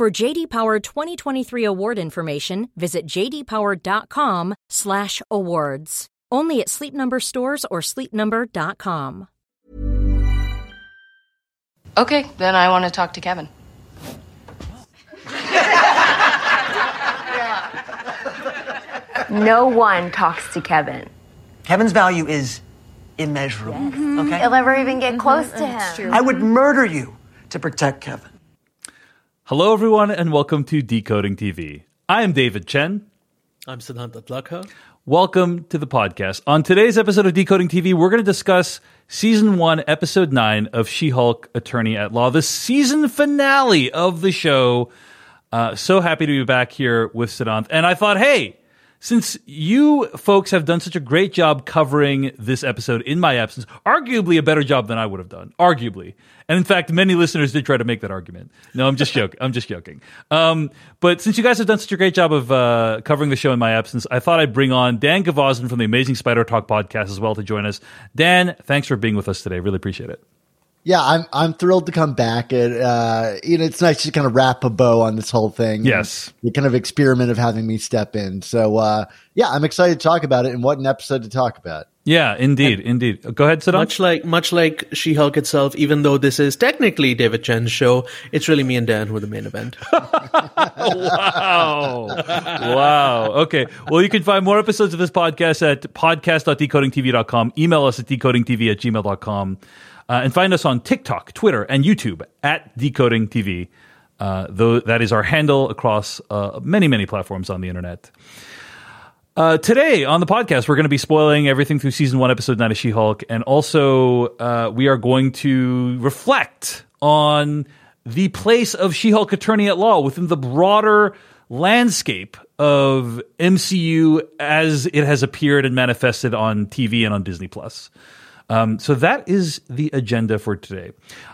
For JD Power 2023 award information, visit jdpower.com/awards. Only at Sleep Number stores or sleepnumber.com. Okay, then I want to talk to Kevin. No one talks to Kevin. Kevin's value is immeasurable. Mm-hmm. Okay? You'll never even get mm-hmm. close to mm-hmm. him. I would murder you to protect Kevin. Hello, everyone, and welcome to Decoding TV. I am David Chen. I'm Siddhant Adlakha. Welcome to the podcast. On today's episode of Decoding TV, we're going to discuss season one, episode nine of She Hulk Attorney at Law, the season finale of the show. Uh, so happy to be back here with Siddhant. And I thought, hey, since you folks have done such a great job covering this episode in my absence, arguably a better job than I would have done, arguably. And in fact, many listeners did try to make that argument. No, I'm just joking. I'm just joking. Um, but since you guys have done such a great job of uh, covering the show in my absence, I thought I'd bring on Dan Gvozden from the Amazing Spider Talk podcast as well to join us. Dan, thanks for being with us today. Really appreciate it. Yeah, I'm I'm thrilled to come back. It uh, you know, it's nice to kind of wrap a bow on this whole thing. Yes. the kind of experiment of having me step in. So uh, yeah, I'm excited to talk about it, and what an episode to talk about. Yeah, indeed, indeed. Go ahead, Siddhant. Much like much like She-Hulk itself, even though this is technically David Chen's show, it's really me and Dan who are the main event. wow. wow. Okay. Well, you can find more episodes of this podcast at podcast.decodingtv.com. Email us at decodingtv at gmail.com. Uh, and find us on TikTok, Twitter, and YouTube at Decoding TV. Uh, though that is our handle across uh, many, many platforms on the internet. Uh, today on the podcast, we're going to be spoiling everything through season one, episode nine of She Hulk, and also uh, we are going to reflect on the place of She Hulk Attorney at Law within the broader landscape of MCU as it has appeared and manifested on TV and on Disney Plus. Um, so that is the agenda for today.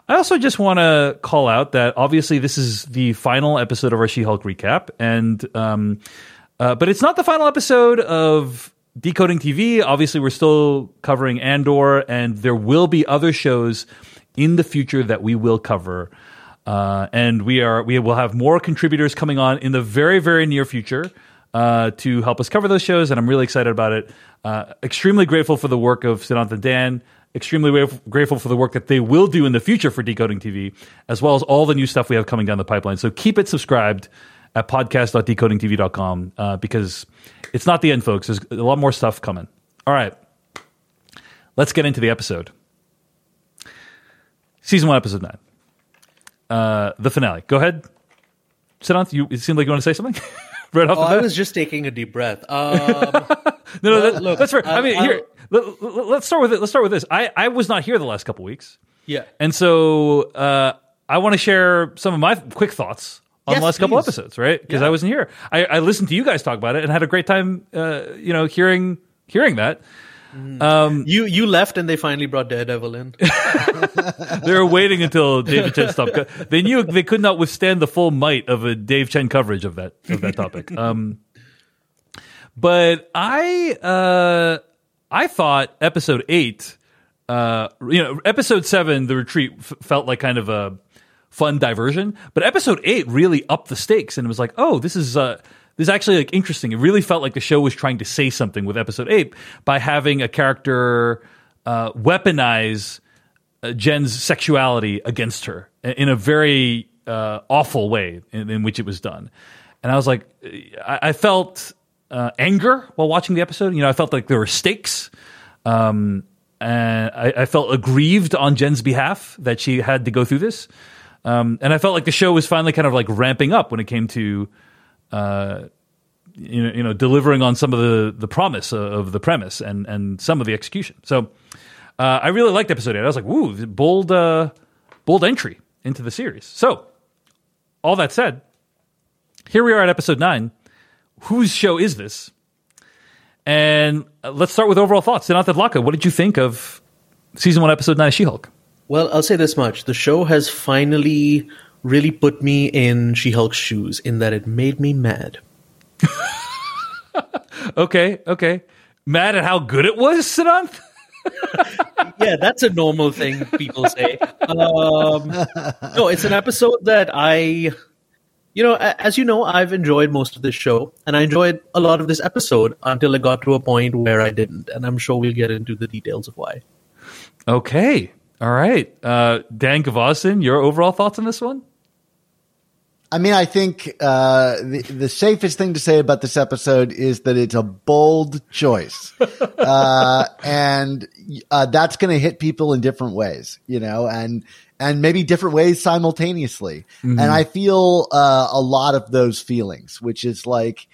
I also just want to call out that obviously this is the final episode of our She Hulk recap, and um, uh, but it's not the final episode of Decoding TV. Obviously, we're still covering Andor, and there will be other shows in the future that we will cover. Uh, and we are we will have more contributors coming on in the very very near future uh, to help us cover those shows, and I'm really excited about it. Uh, extremely grateful for the work of Siddhant and Dan. Extremely grateful for the work that they will do in the future for Decoding TV, as well as all the new stuff we have coming down the pipeline. So keep it subscribed at podcast.decodingtv.com uh, because it's not the end, folks. There's a lot more stuff coming. All right. Let's get into the episode. Season one, episode nine. Uh, the finale. Go ahead. Siddhant, you, it seemed like you want to say something right off Oh, I was just taking a deep breath. Um, no, no, well, that, look, that's fair. I I- mean, I- here, let, us start with it. Let's start with this. I, I was not here the last couple weeks, yeah. and so uh, I want to share some of my quick thoughts on Yes, the last couple episodes, right? Because Yeah. I wasn't here. I, I listened to you guys talk about it and had a great time. Uh, you know, hearing hearing that. You you left and they finally brought Daredevil in. They were waiting until David Chen stopped. They knew they could not withstand the full might of a Dave Chen coverage of that of that topic. Um, but I uh, I thought episode eight, uh, you know, episode seven, the retreat f- felt like kind of a fun diversion, but episode eight really upped the stakes and it was like, oh, this is uh, this is actually like interesting. It really felt like the show was trying to say something with episode eight by having a character uh, weaponize uh, Jen's sexuality against her in a very uh, awful way in, in which it was done. And I was like, I, I felt uh, anger while watching the episode. You know, I felt like there were stakes. Um, and I, I felt aggrieved on Jen's behalf that she had to go through this. Um, and I felt like the show was finally kind of like ramping up when it came to, uh, you know, you know, delivering on some of the the promise of, the premise and and some of the execution. So uh, I really liked episode eight. I was like, "Woo, bold, uh, bold entry into the series." So all that said, here we are at episode nine. Whose show is this? And uh, let's start with overall thoughts. Siddhant Adlakha, what did you think of season one, episode nine of She Hulk? Well, I'll say this much. The show has finally really put me in She Hulk's shoes in that it made me mad. Okay, okay. Mad at how good it was, Siddhant? yeah, that's a normal thing people say. Um, no, it's an episode that I, you know, as you know, I've enjoyed most of this show, and I enjoyed a lot of this episode until it got to a point where I didn't, and I'm sure we'll get into the details of why. Okay. All right. Uh, Dan Gvozden, your overall thoughts on this one? I mean, I think uh, the the safest thing to say about this episode is that it's a bold choice, uh, and uh, that's going to hit people in different ways, you know, and and maybe different ways simultaneously. And I feel uh, a lot of those feelings, which is like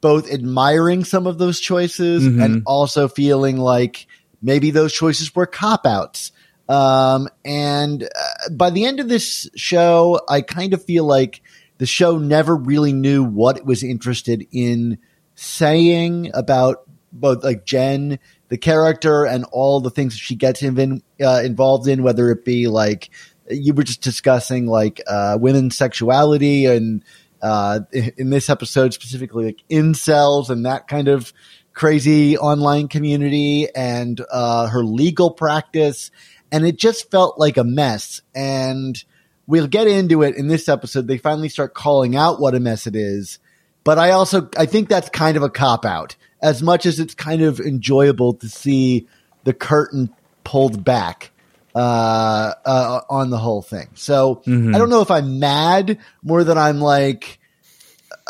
both admiring some of those choices and also feeling like maybe those choices were cop outs. Um, and uh, by the end of this show, I kind of feel like the show never really knew what it was interested in saying about both like Jen, the character, and all the things that she gets in, uh, involved in, whether it be like you were just discussing like uh, women's sexuality and uh, in this episode specifically like incels and that kind of crazy online community and uh, her legal practice and it just felt like a mess. And we'll get into it in this episode. They finally start calling out what a mess it is. But i also i think that's kind of a cop out. As much as it's kind of enjoyable to see the curtain pulled back uh, uh, on the whole thing. So I don't know if I'm mad more than I'm like,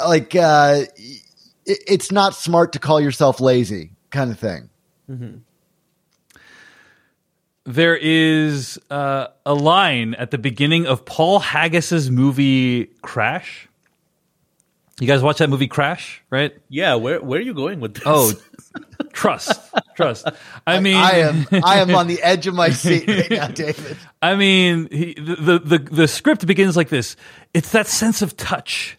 like, uh, it, it's not smart to call yourself lazy kind of thing. There is uh, a line at the beginning of Paul Haggis's movie Crash. You guys watch that movie Crash, right? Yeah, where where are you going with this? Oh, trust, trust. I mean, I am, I am on the edge of my seat right now, David. I mean, he, the, the the the script begins like this. It's that sense of touch.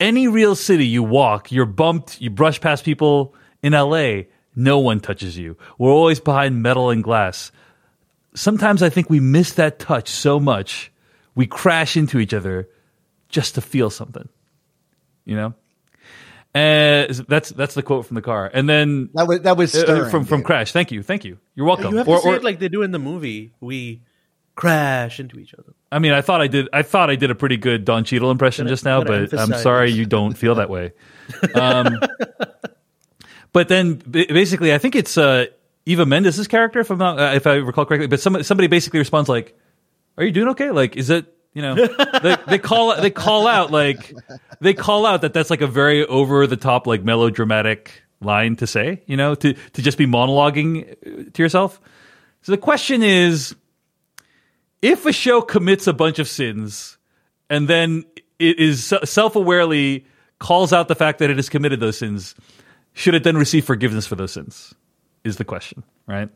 Any real city you walk, you're bumped, you brush past people. In LA, no one touches you. We're always behind metal and glass. Sometimes I think we miss that touch so much, we crash into each other just to feel something. You know, and that's that's the quote from the car. And then That was that was uh, stirring, from from dude. Crash. Thank you, thank you. You're welcome. you have Or- to say or- it like they do in the movie. We crash into each other. I mean, I thought I did. I thought I did a pretty good Don Cheadle impression Gotta- just now, but I'm emphasize. sorry you don't feel that way. Um, but then, basically, I think it's uh, Eva Mendes' character, if I'm not, uh, if I recall correctly. But somebody, somebody basically responds like, "Are you doing okay? Like, is it?" You know, they, they call they call out like they call out that that's like a very over the top like melodramatic line to say. You know, to to just be monologuing uh, to yourself. So the question is if a show commits a bunch of sins and then it is self awarely calls out the fact that it has committed those sins, should it then receive forgiveness for those sins? Is the question, right?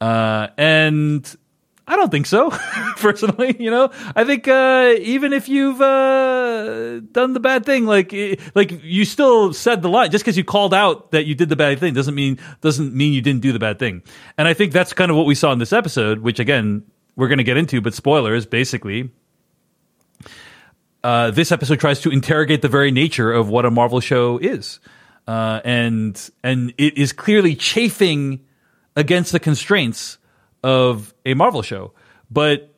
Uh, and I don't think so, personally. You know, I think uh, even if you've uh, done the bad thing, like eh, like you still said the line. Just because you called out that you did the bad thing doesn't mean doesn't mean you didn't do the bad thing. And I think that's kind of what we saw in this episode, which again we're going to get into. But spoilers, basically, uh, this episode tries to interrogate the very nature of what a Marvel show is, uh, and and it is clearly chafing against the constraints of a Marvel show, but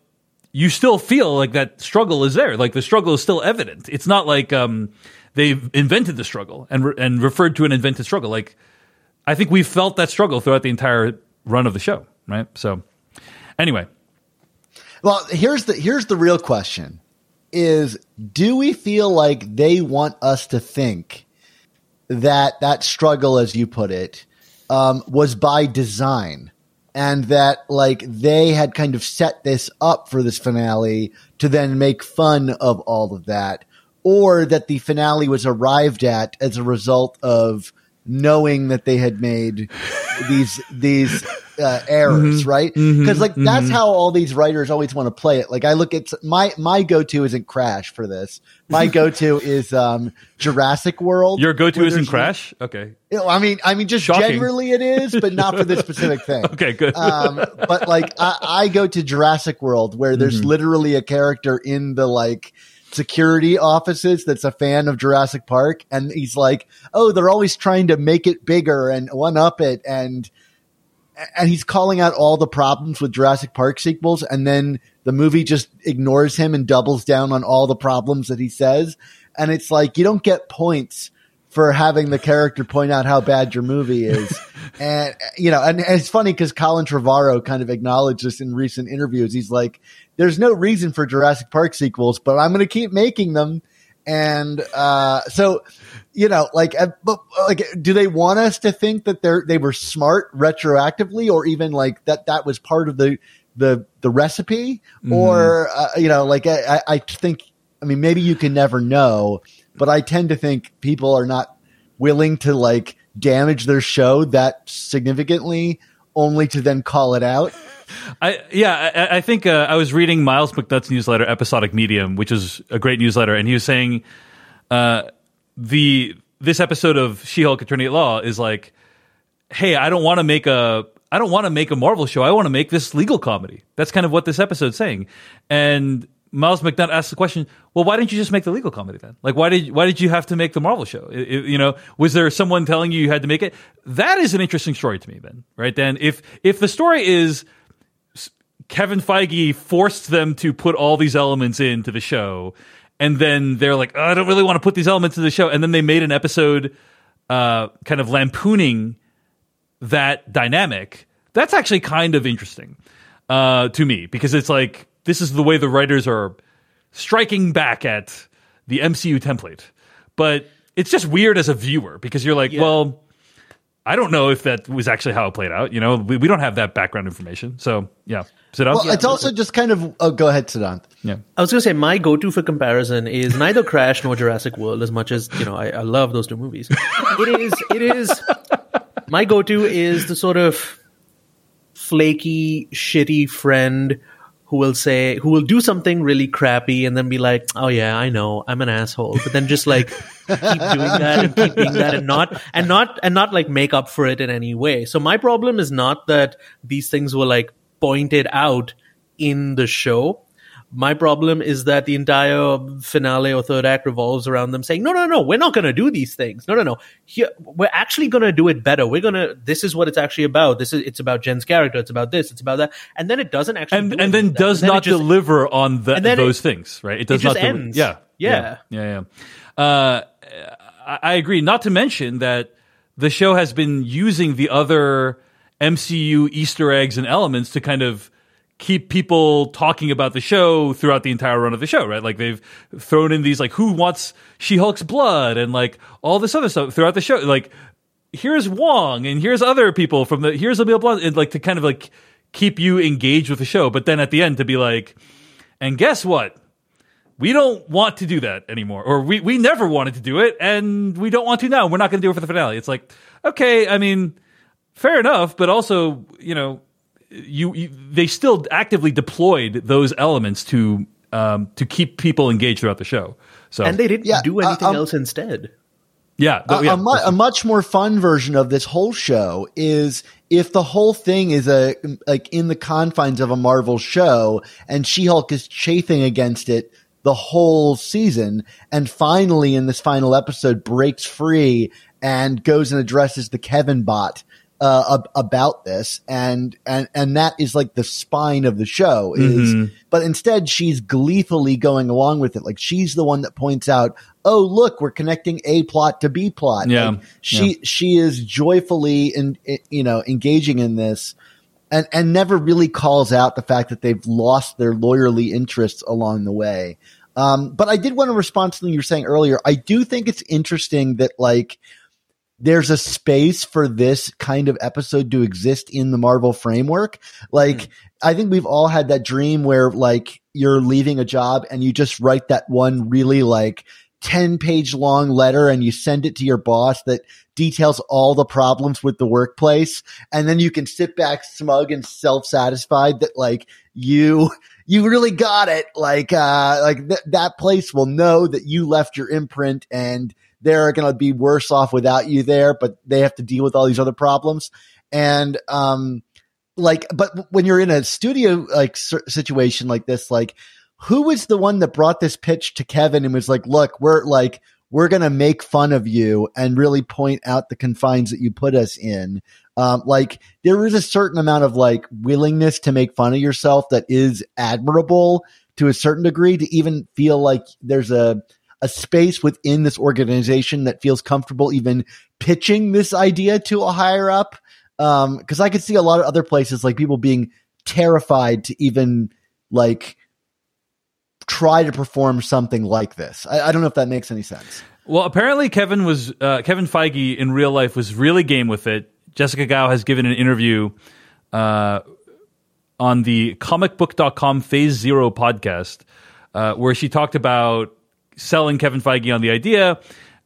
you still feel like that struggle is there. Like the struggle is still evident. It's not like um, they've invented the struggle and re- and referred to an invented struggle. Like I think we felt that struggle throughout the entire run of the show, right? So anyway, Well, here's the here's the real question: Is do we feel like they want us to think that that struggle, as you put it, um, was by design, and that like they had kind of set this up for this finale to then make fun of all of that, or that the finale was arrived at as a result of knowing that they had made these these uh, errors, Mm-hmm. right? Because like that's how all these writers always want to play it. Like I look at my my go to isn't Crash for this. My go to is um, Jurassic World. Your go to isn't Crash? Okay. You know, I mean, I mean, just Shocking. generally it is, but not for this specific thing. Okay, good. Um, but like, I, I go to Jurassic World where there's Mm-hmm. literally a character in the like security offices that's a fan of Jurassic Park, and he's like, "Oh, they're always trying to make it bigger and one up it," and and he's calling out all the problems with Jurassic Park sequels, and then the movie just ignores him and doubles down on all the problems that he says, and it's like you don't get points for having the character point out how bad your movie is. and, you know, and, and it's funny because Colin Trevorrow kind of acknowledged this in recent interviews. He's like, there's no reason for Jurassic Park sequels, but I'm going to keep making them. And, uh, so, you know, like, uh, but, like, do they want us to think that they're, they were smart retroactively or even like that, that was part of the, the, the recipe or, uh, you know, like, I- I think, I mean, maybe you can never know, but I tend to think people are not willing to like damage their show that significantly only to then call it out. I yeah, I, I think uh, I was reading Myles McNutt's newsletter, Episodic Medium, which is a great newsletter, and he was saying uh, the this episode of She-Hulk Attorney at Law is like, hey, I don't want to make a I don't want to make a Marvel show. I want to make this legal comedy. That's kind of what this episode's saying. And Myles McNutt asked the question, well, why didn't you just make the legal comedy then? Like, why did why did you have to make the Marvel show? I- I- you know, was there someone telling you you had to make it? That is an interesting story to me. Then, right? Then, if if the story is Kevin Feige forced them to put all these elements into the show, and then they're like, oh, I don't really want to put these elements into the show, and then they made an episode, uh, kind of lampooning that dynamic. That's actually kind of interesting uh, to me because it's like this is the way the writers are striking back at the MCU template, but it's just weird as a viewer because you're like, well. I don't know if that was actually how it played out. You know, we, we don't have that background information. So yeah, sit down. Well, it's also just kind of, oh, go ahead, Siddhant. yeah. I was going to say my go-to for comparison is neither Crash nor Jurassic World. As much as you know, I, I love those two movies. It is. It is. My go-to is the sort of flaky, shitty friend who will say, who will do something really crappy and then be like, "Oh yeah, I know, I'm an asshole," but then just like keep doing that and keep being that and not and not and not like make up for it in any way. So my problem is not that these things were like pointed out in the show. My problem is that the entire finale or third act revolves around them saying, no, no, no, we're not going to do these things. No, no, no. Here, we're actually going to do it better. We're going to, this is what it's actually about. This is, it's about Jen's character. It's about this. It's about that. And then it doesn't actually and do and then any of that. does then not just- deliver on the, those it- things, right? It does just not. ends. yeah, Yeah. yeah, yeah. yeah. Uh, I agree. Not to mention that the show has been using the other MCU Easter eggs and elements to kind of keep people talking about the show throughout the entire run of the show, right? Like they've thrown in these like who wants She-Hulk's blood and like all this other stuff throughout the show. Like here's Wong and here's other people from the here's Emil Blonsky and like to kind of like keep you engaged with the show. But then at the end to be like, and guess what? We don't want to do that anymore, or we, we never wanted to do it, and we don't want to now. We're not going to do it for the finale. It's like, okay, I mean, fair enough, but also, you know, you, you they still actively deployed those elements to um, to keep people engaged throughout the show. So and they didn't Yeah, do uh, anything um, else instead. yeah, a, yeah, a, mu- a much more fun version of this whole show is if the whole thing is a like in the confines of a Marvel show and She-Hulk is chafing against it the whole season and finally in this final episode breaks free and goes and addresses the Kevin bot uh, ab- about this and and and that is like the spine of the show is but instead she's gleefully going along with it. Like she's the one that points out oh look we're connecting a plot to b plot. Yeah. Like, she she is joyfully in you know engaging in this and and never really calls out the fact that they've lost their lawyerly interests along the way. Um but i did want to respond to something you were saying earlier. I do think it's interesting that like there's a space for this kind of episode to exist in the Marvel framework. Like, I think we've all had that dream where like you're leaving a job and you just write that one really like 10 page long letter and you send it to your boss that details all the problems with the workplace. And then you can sit back smug and self satisfied that like you, you really got it. Like, uh, like th- that place will know that you left your imprint and they're going to be worse off without you there, but they have to deal with all these other problems. And, um, like, but when you're in a studio like situation like this, like, who was the one that brought this pitch to Kevin and was like, look, we're like, we're going to make fun of you and really point out the confines that you put us in. Um, like there is a certain amount of like willingness to make fun of yourself that is admirable to a certain degree to even feel like there's a, a space within this organization that feels comfortable even pitching this idea to a higher up. Um, cause I could see a lot of other places like people being terrified to even like try to perform something like this. I, I don't know if that makes any sense. Well, apparently Kevin was uh, Kevin Feige in real life was really game with it. Jessica Gao has given an interview uh, on the comicbook.com Phase Zero podcast uh, where she talked about selling Kevin Feige on the idea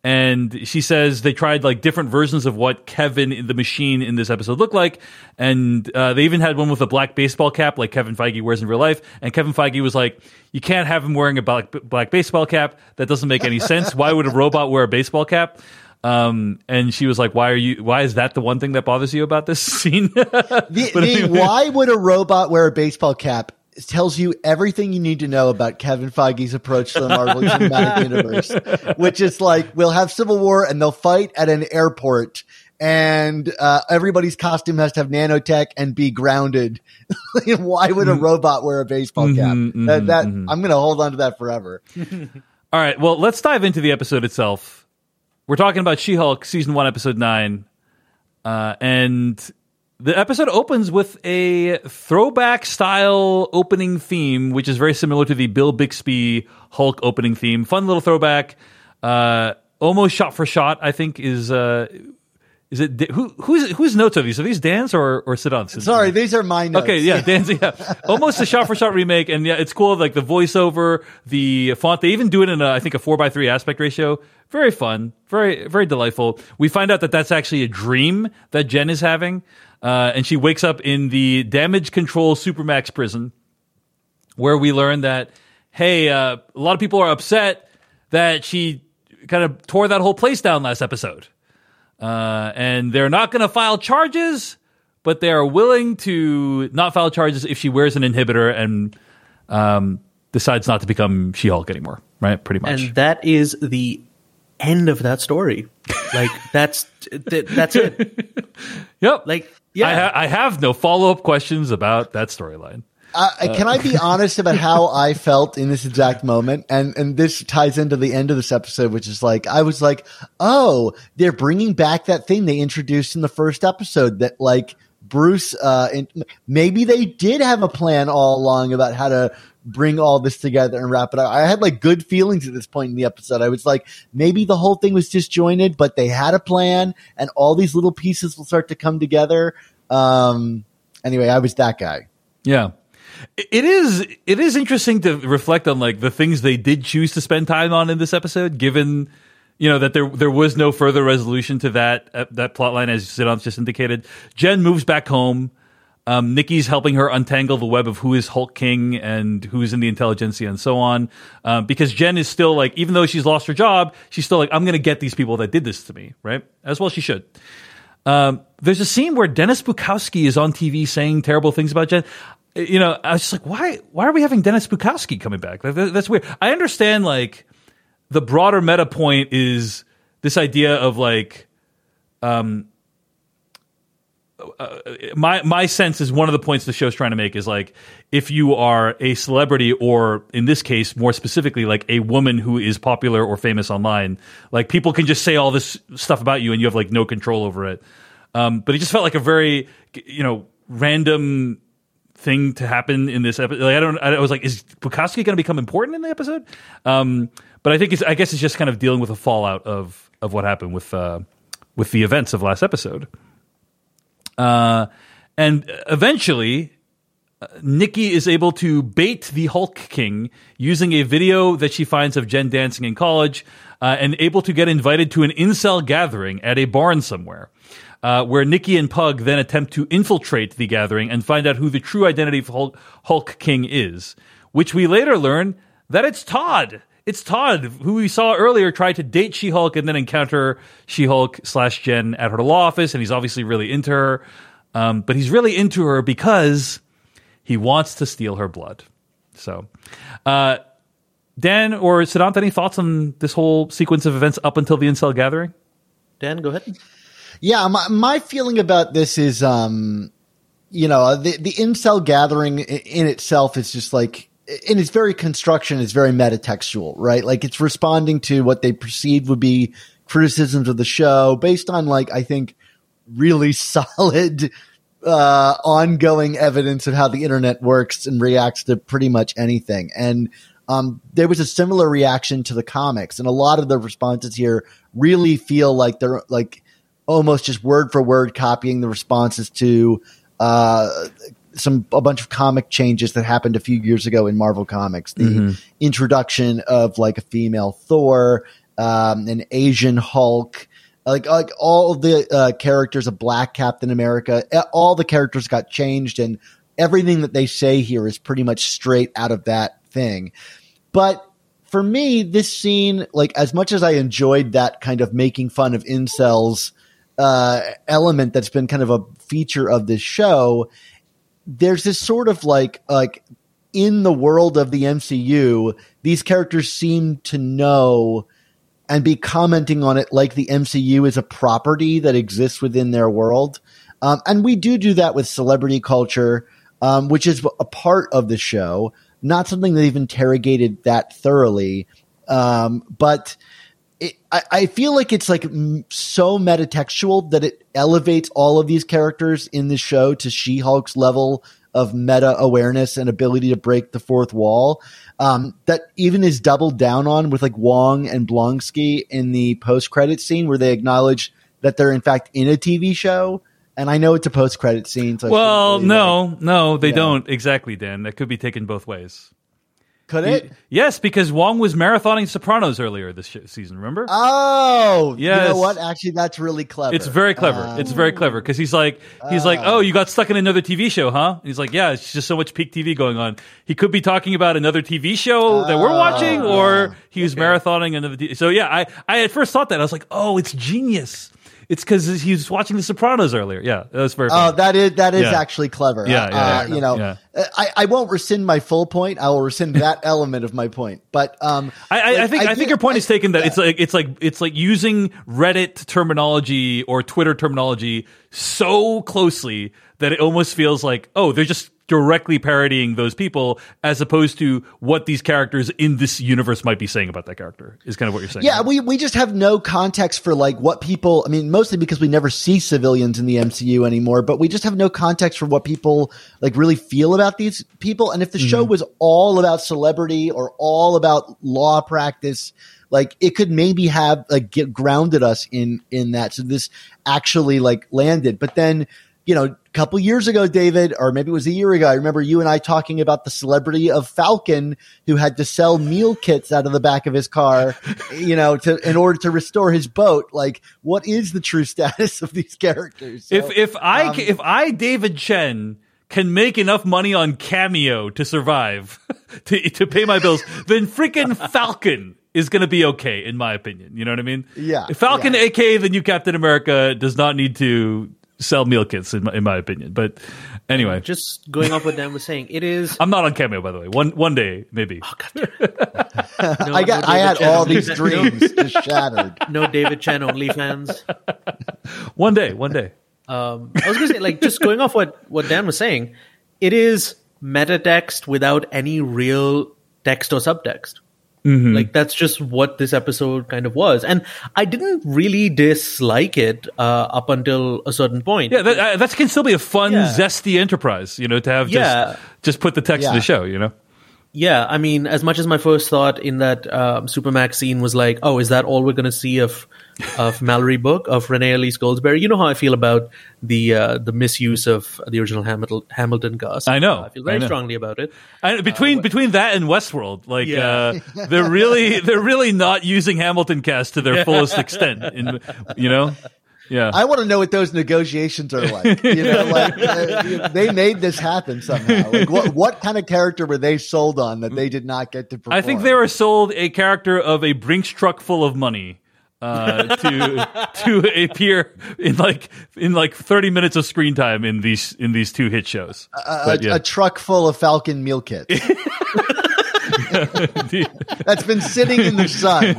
and she says they tried like different versions of what Kevin the Machine in this episode looked like, and uh, they even had one with a black baseball cap like Kevin Feige wears in real life. And Kevin Feige was like, "You can't have him wearing a black black baseball cap. That doesn't make any sense. Why would a robot wear a baseball cap?" Um, and she was like, "Why are you? Why is that the one thing that bothers you about this scene?" the, the. Why would a robot wear a baseball cap? Tells you everything you need to know about Kevin Feige's approach to the Marvel Cinematic Universe, which is like we'll have Civil War and they'll fight at an airport, and uh, everybody's costume has to have nanotech and be grounded. Why would a mm-hmm. robot wear a baseball cap? Mm-hmm, that, that mm-hmm. I'm going to hold on to that forever. All right, well, let's dive into the episode itself. We're talking about She-Hulk season one, episode nine, uh, and the episode opens with a throwback style opening theme, which is very similar to the Bill Bixby Hulk opening theme. Fun little throwback. Uh, almost shot for shot, I think is uh, is it who who's whose notes are these? Are these Dan's or or Siddhant's? Sorry, these are my notes. Okay, yeah, Dan's. Yeah, almost a shot for shot remake, and yeah, it's cool. Like the voiceover, the font. They even do it in a, I think a four by three aspect ratio. Very fun, very very delightful. We find out that that's actually a dream that Jen is having. Uh, and she wakes up in the damage control supermax prison, where we learn that hey, uh, a lot of people are upset that she kind of tore that whole place down last episode, uh, and they're not going to file charges, but they are willing to not file charges if she wears an inhibitor and um, decides not to become She-Hulk anymore. Right, pretty much. And that is the end of that story. Like that's that's it. yep. Like yeah, I, ha- I have no follow up questions about that storyline. Uh, can I be honest about how I felt in this exact moment? And and this ties into the end of this episode, which is like I was like, oh, they're bringing back that thing they introduced in the first episode that like Bruce. Uh, maybe they did have a plan all along about how to bring all this together and wrap it up. I had like good feelings at this point in the episode. I was like, maybe the whole thing was disjointed, but they had a plan and all these little pieces will start to come together. Um, anyway, I was that guy. Yeah. It is it is interesting to reflect on like the things they did choose to spend time on in this episode, given you know that there there was no further resolution to that uh, that plot line as Siddhant just indicated. Jen moves back home. Um, Nikki's helping her untangle the web of who is Hulk King and who's in the intelligentsia and so on. Um, because Jen is still like, even though she's lost her job, she's still like, I'm going to get these people that did this to me, right? As well she should. Um, there's a scene where Dennis Bukowski is on TV saying terrible things about Jen. You know, I was just like, why? Why are we having Dennis Bukowski coming back? that's weird. I understand like the broader meta point is this idea of like um, uh, my my sense is one of the points the show's trying to make is like if you are a celebrity or in this case more specifically like a woman who is popular or famous online like people can just say all this stuff about you and you have like no control over it. Um, but it just felt like a very you know random thing to happen in this episode like, i don't i was like is bukowski going to become important in the episode um, but i think it's i guess it's just kind of dealing with the fallout of of what happened with uh, with the events of last episode uh, and eventually, uh, Nikki is able to bait the Hulk King using a video that she finds of Jen dancing in college. uh, and able to get invited to an incel gathering at a barn somewhere. Uh, where Nikki and Pug then attempt to infiltrate the gathering and find out who the true identity of Hulk, Hulk King is, which we later learn that it's Todd. It's Todd, who we saw earlier try to date She Hulk and then encounter She Hulk slash Jen at her law office, and he's obviously really into her. Um, but he's really into her because he wants to steal her blood. So, uh, Dan or Siddhant, any thoughts on this whole sequence of events up until the incel gathering? Dan, go ahead. Yeah, my, my feeling about this is, um, you know, the the incel gathering in itself is just like, in its very construction, is very metatextual, right? Like it's responding to what they perceive would be criticisms of the show based on like I think really solid uh, ongoing evidence of how the internet works and reacts to pretty much anything. And um, there was a similar reaction to the comics, and a lot of the responses here really feel like they're like almost just word for word copying the responses to uh, some a bunch of comic changes that happened a few years ago in Marvel Comics. The mm-hmm. introduction of like a female Thor, um, an Asian Hulk, like like all of the uh, characters of Black Captain America, all the characters got changed, and everything that they say here is pretty much straight out of that thing. But for me, this scene, like as much as I enjoyed that kind of making fun of incels uh, element that's been kind of a feature of this show, there's this sort of like like in the world of the MCU, these characters seem to know and be commenting on it like the MCU is a property that exists within their world. Um, and we do do that with celebrity culture, um, which is a part of the show, not something they've interrogated that thoroughly. Um, but it, I, I, feel like it's like so metatextual that it elevates all of these characters in the show to She Hulk's level of meta awareness and ability to break the fourth wall. Um, that even is doubled down on with like Wong and Blonsky in the post credit scene where they acknowledge that they're in fact in a TV show. And I know it's a post credit scene. So well, really no, like, no, they yeah. don't exactly, Dan. That could be taken both ways. Could it? Yes, because Wong was marathoning Sopranos earlier this sh- season. Remember? Oh, yes. You know what? Actually, that's really clever. It's very clever. Um, it's very clever because he's like, he's uh, like, oh, you got stuck in another TV show, huh? And he's like, yeah, it's just so much peak TV going on. He could be talking about another TV show that we're watching, uh, or he was okay. marathoning another. T- so yeah, I, I at first thought that I was like, oh, it's genius. It's because he was watching The Sopranos earlier. Yeah, that was very. Oh, that is that is yeah. actually clever. Yeah, yeah, uh, you know, I, I won't rescind my full point. I will rescind that element of my point. But um, I, I, like, I think I, think your point is taken. That it's like it's like it's like using Reddit terminology or Twitter terminology so closely that it almost feels like oh they're just directly parodying those people as opposed to what these characters in this universe might be saying about that character is kind of what you're saying. Yeah, right? we, we just have no context for like what people, I mean, mostly because we never see civilians in the MCU anymore, but we just have no context for what people like really feel about these people. And if the mm-hmm. show was all about celebrity or all about law practice, like it could maybe have like get grounded us in in that so this actually like landed but then you know, a couple years ago, David, or maybe it was a year ago, I remember you and I talking about the celebrity of Falcon who had to sell meal kits out of the back of his car, you know, to in order to restore his boat. Like, what is the true status of these characters? So, if if I um, if I David Chen can make enough money on Cameo to survive to to pay my bills, then freaking Falcon is going to be okay, in my opinion. You know what I mean? Yeah. Falcon, yeah. aka the new Captain America, does not need to sell meal kits in my, in my opinion. But anyway, just going off what Dan was saying, it is. I'm not on Cameo by the way. One one day maybe. Oh, no, I got no I had Chen all these dreams just shattered. No David Chen OnlyFans. one day, one day. Um, I was gonna say like just going off what what Dan was saying, it is meta text without any real text or subtext. Mm-hmm. Like that's just what this episode kind of was, and I didn't really dislike it uh, up until a certain point. Yeah, that, uh, that can still be a fun, yeah. zesty enterprise, you know, to have just yeah. just put the text yeah. in the show, you know. Yeah, I mean, as much as my first thought in that um, Supermax scene was like, "Oh, is that all we're going to see of of Mallory Book of Renee Elise Goldsberry?" You know how I feel about the uh, the misuse of the original Hamilton Hamilton cast. I know. I feel very I strongly about it. I, between between that and Westworld, like Yeah. uh, they're really they're really not using Hamilton cast to their fullest extent. In, you know, yeah. I want to know what those negotiations are like. You know, like uh, they made this happen somehow. Like, what what kind of character were they sold on that they did not get to? Perform? I think they were sold a character of a Brinks truck full of money uh, to to appear in like in like thirty minutes of screen time in these in these two hit shows. a, But, yeah. a truck full of Falcon meal kits that's been sitting in the sun.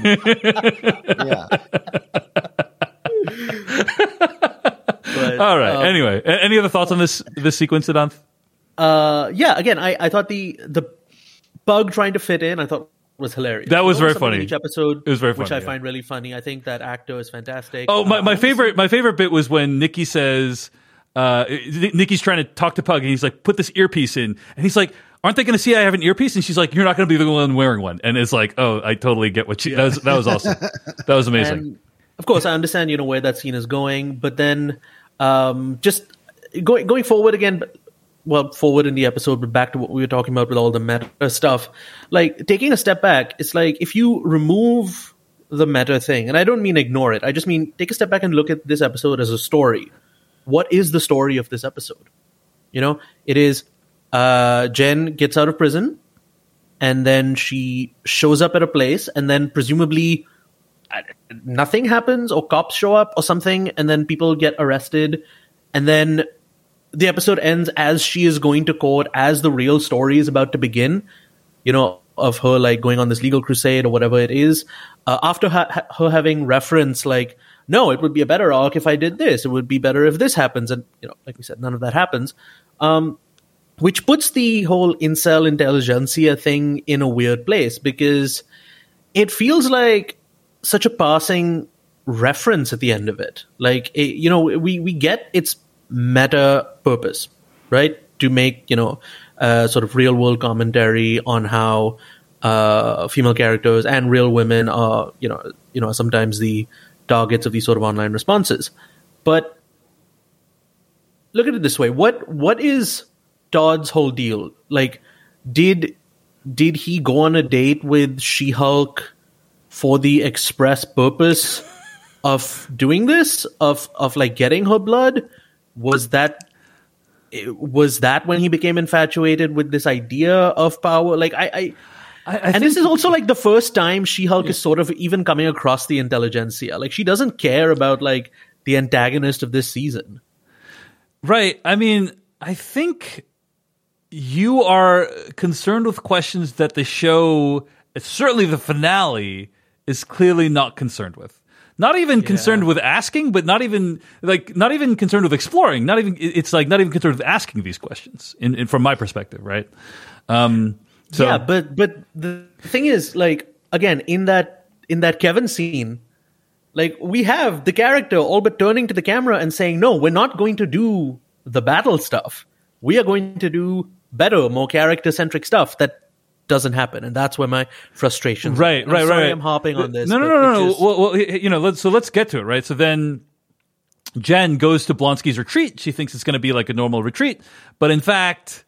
Yeah. But, All right. um, anyway, any other thoughts on this this sequence, Siddhant? uh, yeah. Again, I, I thought the the Pug trying to fit in, I thought was hilarious. That was very always something in funny. Each episode, It was very which I yeah. find really funny. I think that actor is fantastic. Oh, my, my favorite my favorite bit was when Nikki says uh, Nikki's trying to talk to Pug and he's like, "Put this earpiece in," and he's like. Aren't they going to see I have an earpiece? And she's like, "You're not going to be the one wearing one." And it's like, "Oh, I totally get what she." That was that was awesome. That was amazing. And of course, I understand you know where that scene is going, but then um, just going going forward again. Well, forward in the episode, but back to what we were talking about with all the meta stuff. Like taking a step back, it's like if you remove the meta thing, and I don't mean ignore it. I just mean take a step back and look at this episode as a story. What is the story of this episode? You know, it is uh, Jen gets out of prison, and then she shows up at a place, and then presumably nothing happens or cops show up or something and then people get arrested and then the episode ends as she is going to court as the real story is about to begin you know of her like going on this legal crusade or whatever it is uh, after ha- her having reference like no it would be a better arc if i did this. It would be better if this happens. And you know like we said none of that happens. Um which puts the whole incel intelligentsia thing in a weird place because it feels like such a passing reference at the end of it. Like it, you know, we we get its meta purpose, right? To make you know, uh, sort of real world commentary on how uh, female characters and real women are, you know, you know, sometimes the targets of these sort of online responses. But look at it this way: what what is Todd's whole deal? Like, did did he go on a date with She Hulk for the express purpose of doing this? Of of like getting her blood? Was that was that when he became infatuated with this idea of power? Like I, I I, I and this is also like the first time She Hulk is sort of even coming across the intelligentsia. Like she doesn't care about like the antagonist of this season. Right. I mean, I think you are concerned with questions that the show, certainly the finale, is clearly not concerned with. Not even concerned with asking, but not even like not even concerned with exploring. Not even it's like not even concerned with asking these questions. In, in from my perspective, right? Um, so yeah, but but the thing is, like again, in that in that Kevin scene, like we have the character all but turning to the camera and saying, "No, we're not going to do the battle stuff. We are going to do better, more character centric stuff." That doesn't happen, and that's where my frustration. right, right, sorry right. I'm hopping on this. No, no, no, no. no. just- Well, well, you know, let's, so let's get to it, right? So then Jen goes to Blonsky's retreat. She thinks it's going to be like a normal retreat, but in fact,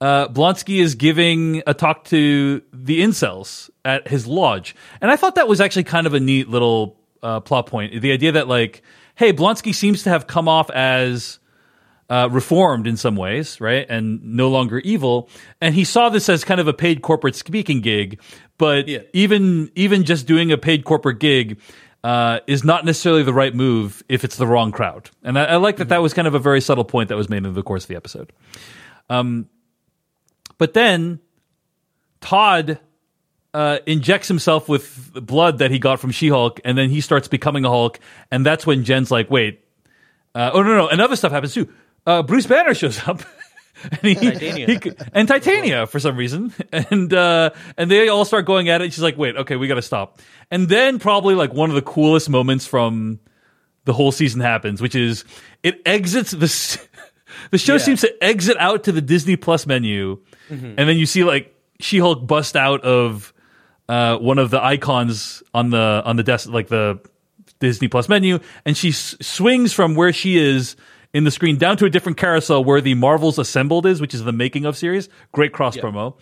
uh, Blonsky is giving a talk to the incels at his lodge, and I thought that was actually kind of a neat little uh, plot point. The idea that like, hey, Blonsky seems to have come off as uh, reformed in some ways, right, and no longer evil. And he saw this as kind of a paid corporate speaking gig, but Yeah. even even just doing a paid corporate gig uh, is not necessarily the right move if it's the wrong crowd. And I, I like that that was kind of a very subtle point that was made in the course of the episode. Um, but then Todd uh, injects himself with blood that he got from She-Hulk, and then he starts becoming a Hulk, and that's when Jen's like, "Wait, uh, oh no, no, and other stuff happens too." Uh, Bruce Banner shows up, and he, Titania. he- and Titania for some reason, and uh, and they all start going at it. She's like, "Wait, okay, we got to stop." And then probably like one of the coolest moments from the whole season happens, which is it exits the the show seems to exit out to the Disney Plus menu, and then you see like She-Hulk bust out of uh, one of the icons on the on the desk, like the Disney Plus menu, and she s- swings from where she is in the screen down to a different carousel where the Marvels Assembled is, which is the making of series. Great cross promo.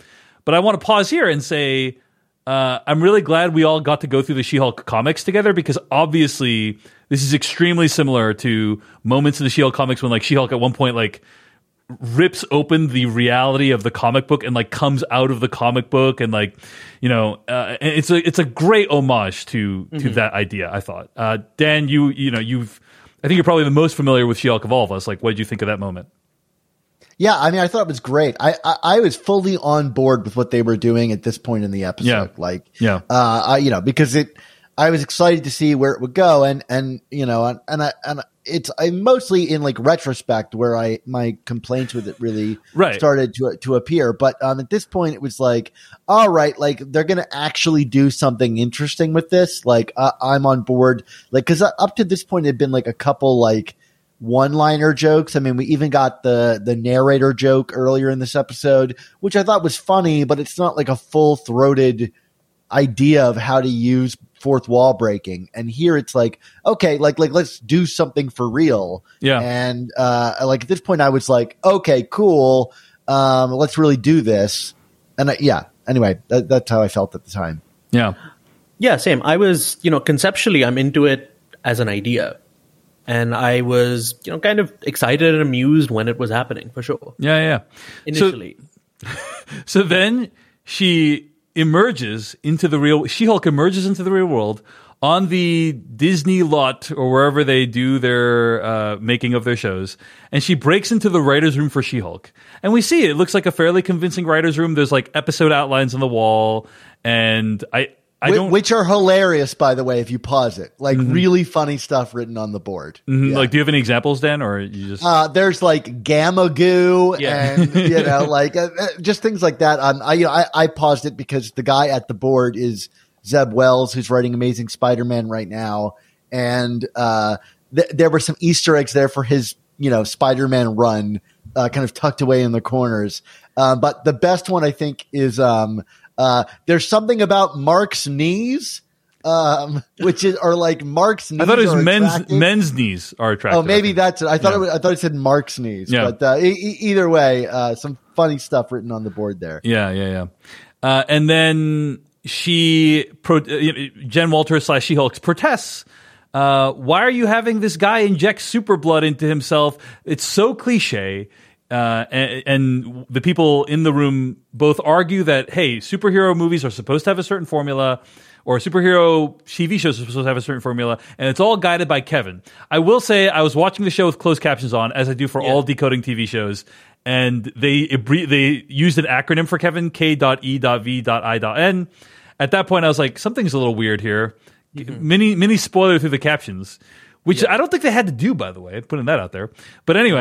But I want to pause here and say uh, I'm really glad we all got to go through the She-Hulk comics together because obviously this is extremely similar to moments in the She-Hulk comics when like She-Hulk at one point like rips open the reality of the comic book and like comes out of the comic book and like you know uh, it's a it's a great homage to to that idea I thought uh, Dan you you know you've I think you're probably the most familiar with She-Hulk of all of us like what did you think of that moment Yeah, I mean, I thought it was great. I, I I was fully on board with what they were doing at this point in the episode. Yeah. Like, Yeah. uh, I, you know, because it, I was excited to see where it would go, and and you know, and and I, and it's I'm mostly in like retrospect where I my complaints with it really Right. started to to appear. But um, at this point, it was like, all right, like they're gonna actually do something interesting with this. Like, uh, I'm on board. Like, because up to this point, it had been like a couple like one liner jokes. I mean, we even got the the narrator joke earlier in this episode, which I thought was funny, but it's not like a full throated idea of how to use fourth wall breaking. And here it's like, okay, like like let's do something for real. Yeah. And uh like at this point I was like, okay, cool. Um let's really do this. And I, yeah, anyway, that, that's how I felt at the time. yeah Yeah, same. I was, you know, conceptually, I'm into it as an idea. And I was, you know, kind of excited and amused when it was happening, for sure. yeah yeah So- Initially. So then she emerges into the real She Hulk emerges into the real world on the Disney lot or wherever they do their uh, making of their shows, and she breaks into the writers' room for She Hulk, and we see it. it looks like a fairly convincing writers' room. There's like episode outlines on the wall, and I I don't Which are hilarious, by the way, if you pause it. Like really funny stuff written on the board. Mhm, Yeah. like. Do you have any examples, Dan, or you just Uh, there's like gamma goo Yeah. and you know like uh, uh, just things like that. Um, I you know I, I paused it because the guy at the board is Zeb Wells, who's writing Amazing Spider-Man right now, and uh, th- there were some Easter eggs there for his you know Spider-Man run, uh, kind of tucked away in the corners. Uh, but the best one I think is um, uh, there's something about Mark's knees. Um, which is or like Mark's knees. I thought it was men's attractive. men's knees are attractive. Oh, maybe I that's it. I thought Yeah. it was, I thought it said Mark's knees, Yeah. but uh, e- e- either way, uh, some funny stuff written on the board there. Yeah, yeah, yeah. Uh, and then she, pro, uh, Jen Walters slash She Hulk protests. Uh, why are you having this guy inject super blood into himself? It's so cliche. Uh, and, and the people in the room both argue that, hey, superhero movies are supposed to have a certain formula, or superhero TV shows are supposed to have a certain formula, and it's all guided by Kevin. I will say I was watching the show with closed captions on, as I do for all decoding TV shows, and they they used an acronym for Kevin K.E.V.I.N. At that point, I was like, something's a little weird here. Mini mini spoiler through the captions, which I don't think they had to do, by the way. Putting that out there, but anyway.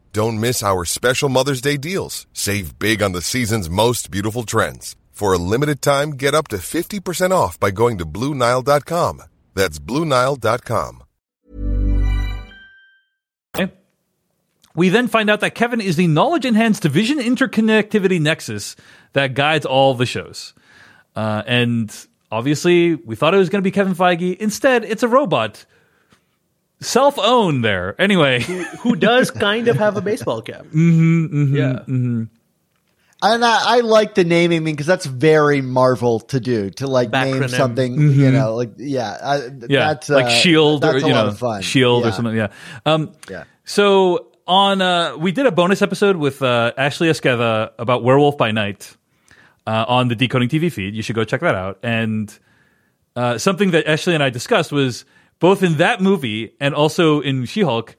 Don't miss our special Mother's Day deals. Save big on the season's most beautiful trends. For a limited time, get up to 50% off by going to BlueNile.com. That's BlueNile.com. We then find out that Kevin is the knowledge enhanced division interconnectivity nexus that guides all the shows. Uh, and obviously, we thought it was going to be Kevin Feige. Instead, it's a robot. Self owned there. Anyway. Who does kind of have a baseball cap. Mm-hmm, yeah. And I, I like the naming because that's very Marvel to do to like name something. Mm-hmm. You know, like yeah, I, Yeah, that's like uh, Shield or that's a you lot know of fun. Shield or something. Yeah. Um, Yeah. So on, uh, we did a bonus episode with uh, Ashley Esqueda about Werewolf by Night uh, on the Decoding TV feed. You should go check that out. And uh, something that Ashley and I discussed was both in that movie and also in She Hulk.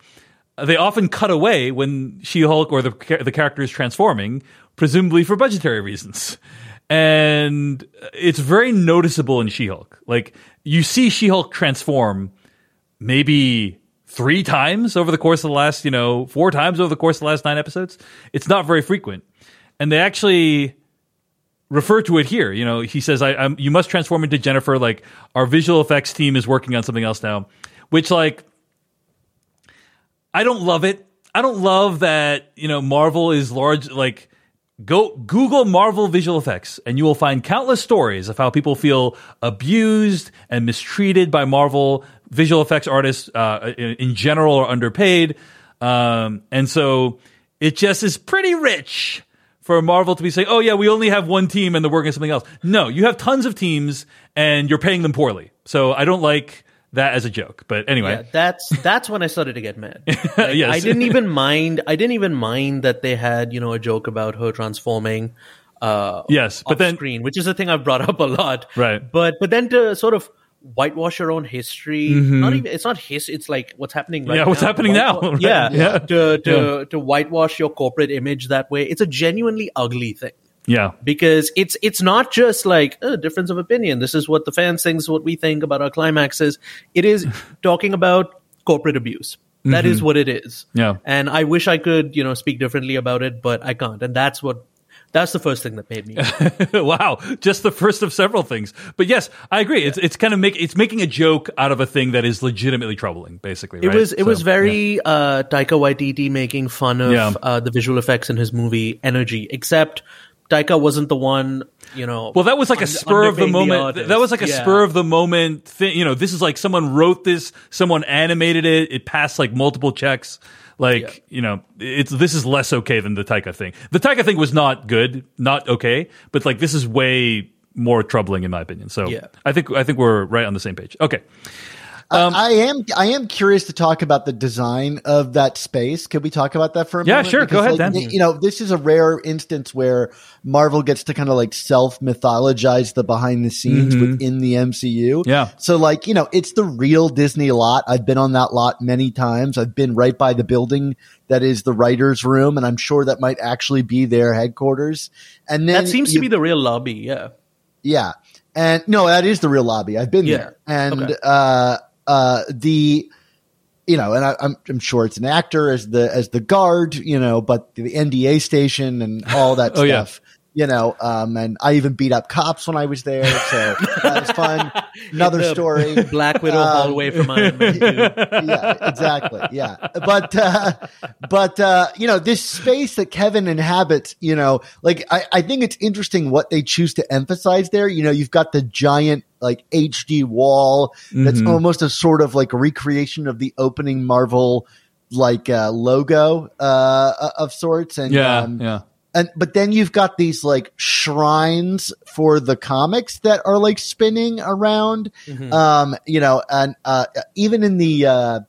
They often cut away when She Hulk or the the character is transforming, presumably for budgetary reasons. And it's very noticeable in She Hulk. Like you see She Hulk transform maybe three times over the course of the last, you know, four times over the course of the last nine episodes. It's not very frequent. And they actually refer to it here. You know, he says, I, I'm, you must transform into Jennifer. Like, our visual effects team is working on something else now, which, like, I don't love it. I don't love that, you know, Marvel is large, like, Go Google Marvel visual effects, and you will find countless stories of how people feel abused and mistreated by Marvel visual effects artists uh, in, in general or underpaid. Um, and so it just is pretty rich for Marvel to be saying, "Oh yeah, we only have one team and they're working on something else." No, you have tons of teams and you're paying them poorly. So I don't like that as a joke. But anyway, Yeah, that's that's when I started to get mad. Like, Yes. I didn't even mind. I didn't even mind that they had you know a joke about her transforming. Uh, Yes, but off then- screen, which is a thing I've brought up a lot. Right. But but then to sort of whitewash your own history. Not even it's not his. It's like what's happening right Mm-hmm. Yeah, what's now. happening now, right? Yeah, Yeah. To to to whitewash your corporate image that way. It's a genuinely ugly thing yeah, because it's it's not just like a difference of opinion. This is what the fans think, is what we think about our climaxes. It is talking about corporate abuse. That is what it is. Mm-hmm. Yeah. And I wish I could, you know, speak differently about it, but I can't. And that's what that's the first thing that made me. wow, just the first of several things. But yes, I agree. It's it's kind of make it's making a joke out of a thing that is legitimately troubling. Basically, It right? was it So, was very uh, Taika Waititi making fun of Yeah. uh, the visual effects in his movie Energy, except Taika wasn't the one, you know. Well, that was like a un- spur of the moment. artist. that was like a Yeah. spur of the moment thing. You know, this is like someone wrote this, someone animated it, it passed like multiple checks. Like, you know, it's this is less okay than the Taika thing. The Taika thing was not good, not okay, but like this is way more troubling in my opinion. So Yeah. I think I think we're right on the same page. Okay. Um, I am I am curious to talk about the design of that space. Could we talk about that for a minute? Yeah, moment? sure. Go ahead, like, Dan. You know, this is a rare instance where Marvel gets to kind of like self mythologize the behind the scenes within the MCU. Mm-hmm. Yeah. So like, you know, it's the real Disney lot. I've been on that lot many times. I've been right by the building that is the writers room and I'm sure that might actually be their headquarters. And then That seems you- to be the real lobby, yeah. yeah. And no, that is the real lobby. I've been Yeah. there. And Okay. uh uh the you know, and I, I'm I'm sure it's an actor as the as the guard, you know, but the NDA station and all that Oh, stuff. You know, um, and I even beat up cops when I was there, so that was fun. Another The story. Black Widow Um, hallway from Iron Man yeah, exactly. Yeah. But, uh, but, uh, you know, this space that Kevin inhabits, you know, like, I, I think it's interesting what they choose to emphasize there. You know, you've got the giant, like, HD wall that's Mm-hmm. almost a sort of like recreation of the opening Marvel, like, uh, logo, uh, of sorts. And, Yeah, um, yeah. And but then you've got these like shrines for the comics that are like spinning around um you know and uh even in the uh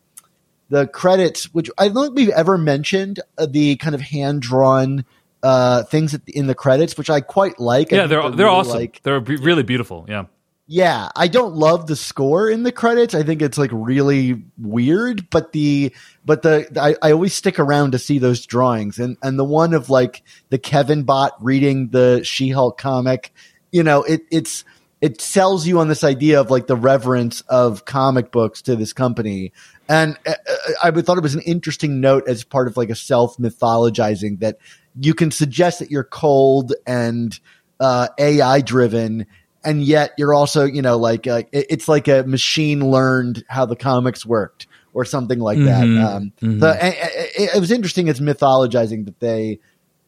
the credits which i don't think we've ever mentioned uh, the kind of hand drawn uh things in the credits which i quite like Yeah, think they're they're really, awesome. like they're be- really beautiful. Yeah. Yeah, I don't love the score in the credits. I think it's like really weird, but the but the I, I always stick around to see those drawings and and the one of like the Kevin bot reading the She-Hulk comic, you know, it it's it sells you on this idea of like the reverence of comic books to this company. And uh, I thought it was an interesting note as part of like a self mythologizing that you can suggest that you're cold and uh, AI driven, and yet you're also, you know, like uh, it's like a machine learned how the comics worked or something like that. Um, So a- a- it, was interesting It's mythologizing that they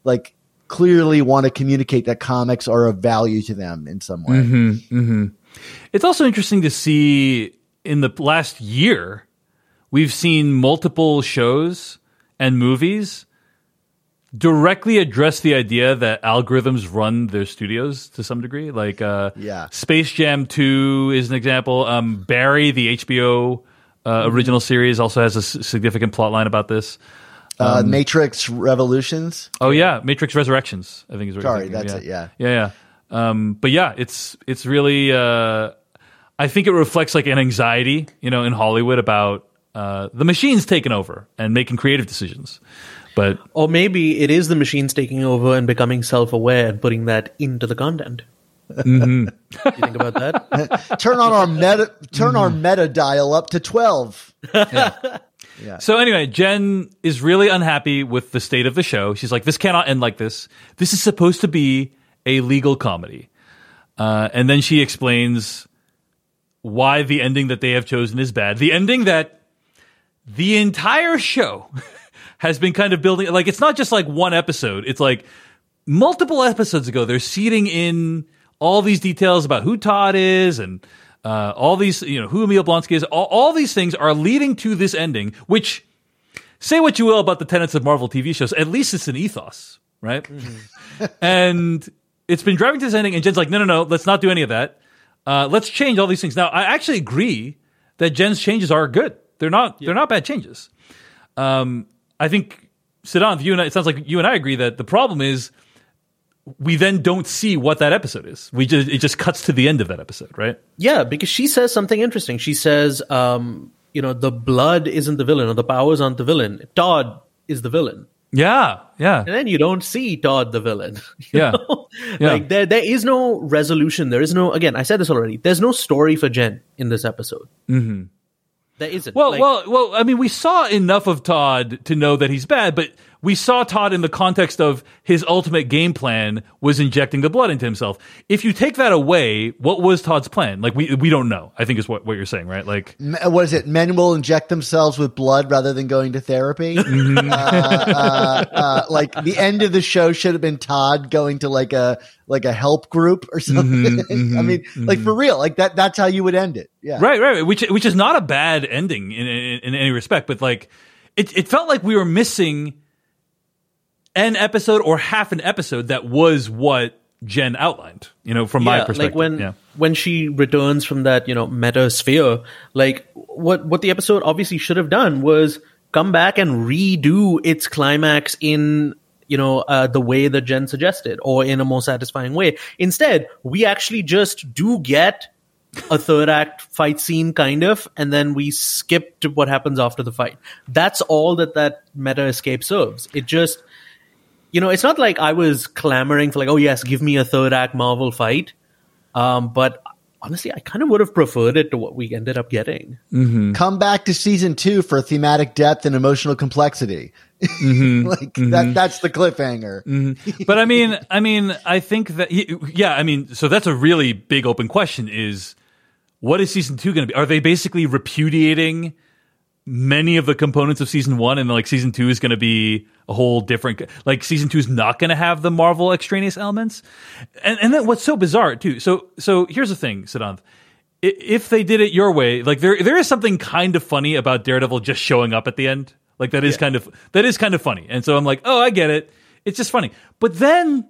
like clearly want to communicate that comics are of value to them in some way. Mm-hmm. It's also interesting to see in the last year, we've seen multiple shows and movies directly address the idea that algorithms run their studios to some degree. Like, uh, Yeah. Space Jam 2 is an example. Um, Barry, the HBO uh, Mm-hmm. original series, also has a s- significant plot line about this. Uh, Um, Matrix Revolutions. Oh yeah, Matrix Resurrections. I think is what you're Sorry, that's yeah. it, yeah. yeah, yeah. Um, but yeah, it's it's really. Uh, I think it reflects like an anxiety, you know, in Hollywood about uh, the machines taking over and making creative decisions. But Or maybe it is the machines taking over and becoming self-aware and putting that into the content. Mm-hmm. Do you think about that? Turn on our meta. Turn our meta dial up to twelve. Yeah. So anyway, Jen is really unhappy with the state of the show. She's like, "This cannot end like this. This is supposed to be a legal comedy." Uh, and then she explains why the ending that they have chosen is bad. The ending that the entire show has been kind of building. Like, it's not just like one episode. It's like multiple episodes ago. They're seeding in all these details about who Todd is and uh, all these, you know, who Emil Blonsky is. All, all these things are leading to this ending, which say what you will about the tenets of Marvel TV shows. At least it's an ethos, right? and it's been driving to this ending, and Jen's like, no, no, no, let's not do any of that. Uh, let's change all these things. Now, I actually agree that Jen's changes are good. They're not. They're not bad changes. Um, I think Siddhant, you and I, it sounds like you and I agree that the problem is we then don't see what that episode is. We just it just cuts to the end of that episode, right? Yeah, because she says something interesting. She says, um, you know, the blood isn't the villain or the powers aren't the villain. Todd is the villain. Yeah, yeah, And then you don't see Todd the villain. Yeah. Yeah. Like there there is no resolution. There is no again, I said this already. There's no story for Jen in this episode. Mm-hmm. There isn't. Well, Like, well, well. I mean, we saw enough of Todd to know that he's bad, but we saw Todd in the context of his ultimate game plan was injecting the blood into himself. If you take that away, what was Todd's plan? Like we we don't know. I think is what what you're saying, right? Like M- What is it? Men will inject themselves with blood rather than going to therapy. Mm-hmm. uh, uh, uh, like the end of the show should have been Todd going to like a like a help group or something. Mm-hmm, I mean, like for real, like that. That's how you would end it. Yeah. right, right, which which is not a bad ending in in, in any respect, but like it it felt like we were missing an episode or half an episode that was what Jen outlined. You know, from my perspective. like when yeah. when she returns from that, you know, meta sphere, like what what the episode obviously should have done was come back and redo its climax in you know uh, the way that Jen suggested, or in a more satisfying way. Instead, we actually just do get a third act fight scene, kind of, and then we skip to what happens after the fight. That's all that that meta escape serves. It just you know, it's not like I was clamoring for like, oh yes, give me a third act Marvel fight. Um, but honestly, I kind of would have preferred it to what we ended up getting. Come back to season two for thematic depth and emotional complexity. Mm-hmm. like that. That's the cliffhanger. but I mean, I mean, I think that yeah, I mean, so that's a really big open question: is what is season two going to be? Are they basically repudiating many of the components of season one, and like season two is going to be a whole different? Like season two is not going to have the Marvel extraneous elements, and and then what's so bizarre too? So so here's the thing, Siddhant. I- If they did it your way, like there there is something kind of funny about Daredevil just showing up at the end. Like that is kind of that is kind of funny. And so I'm like, oh, I get it. It's just funny. But then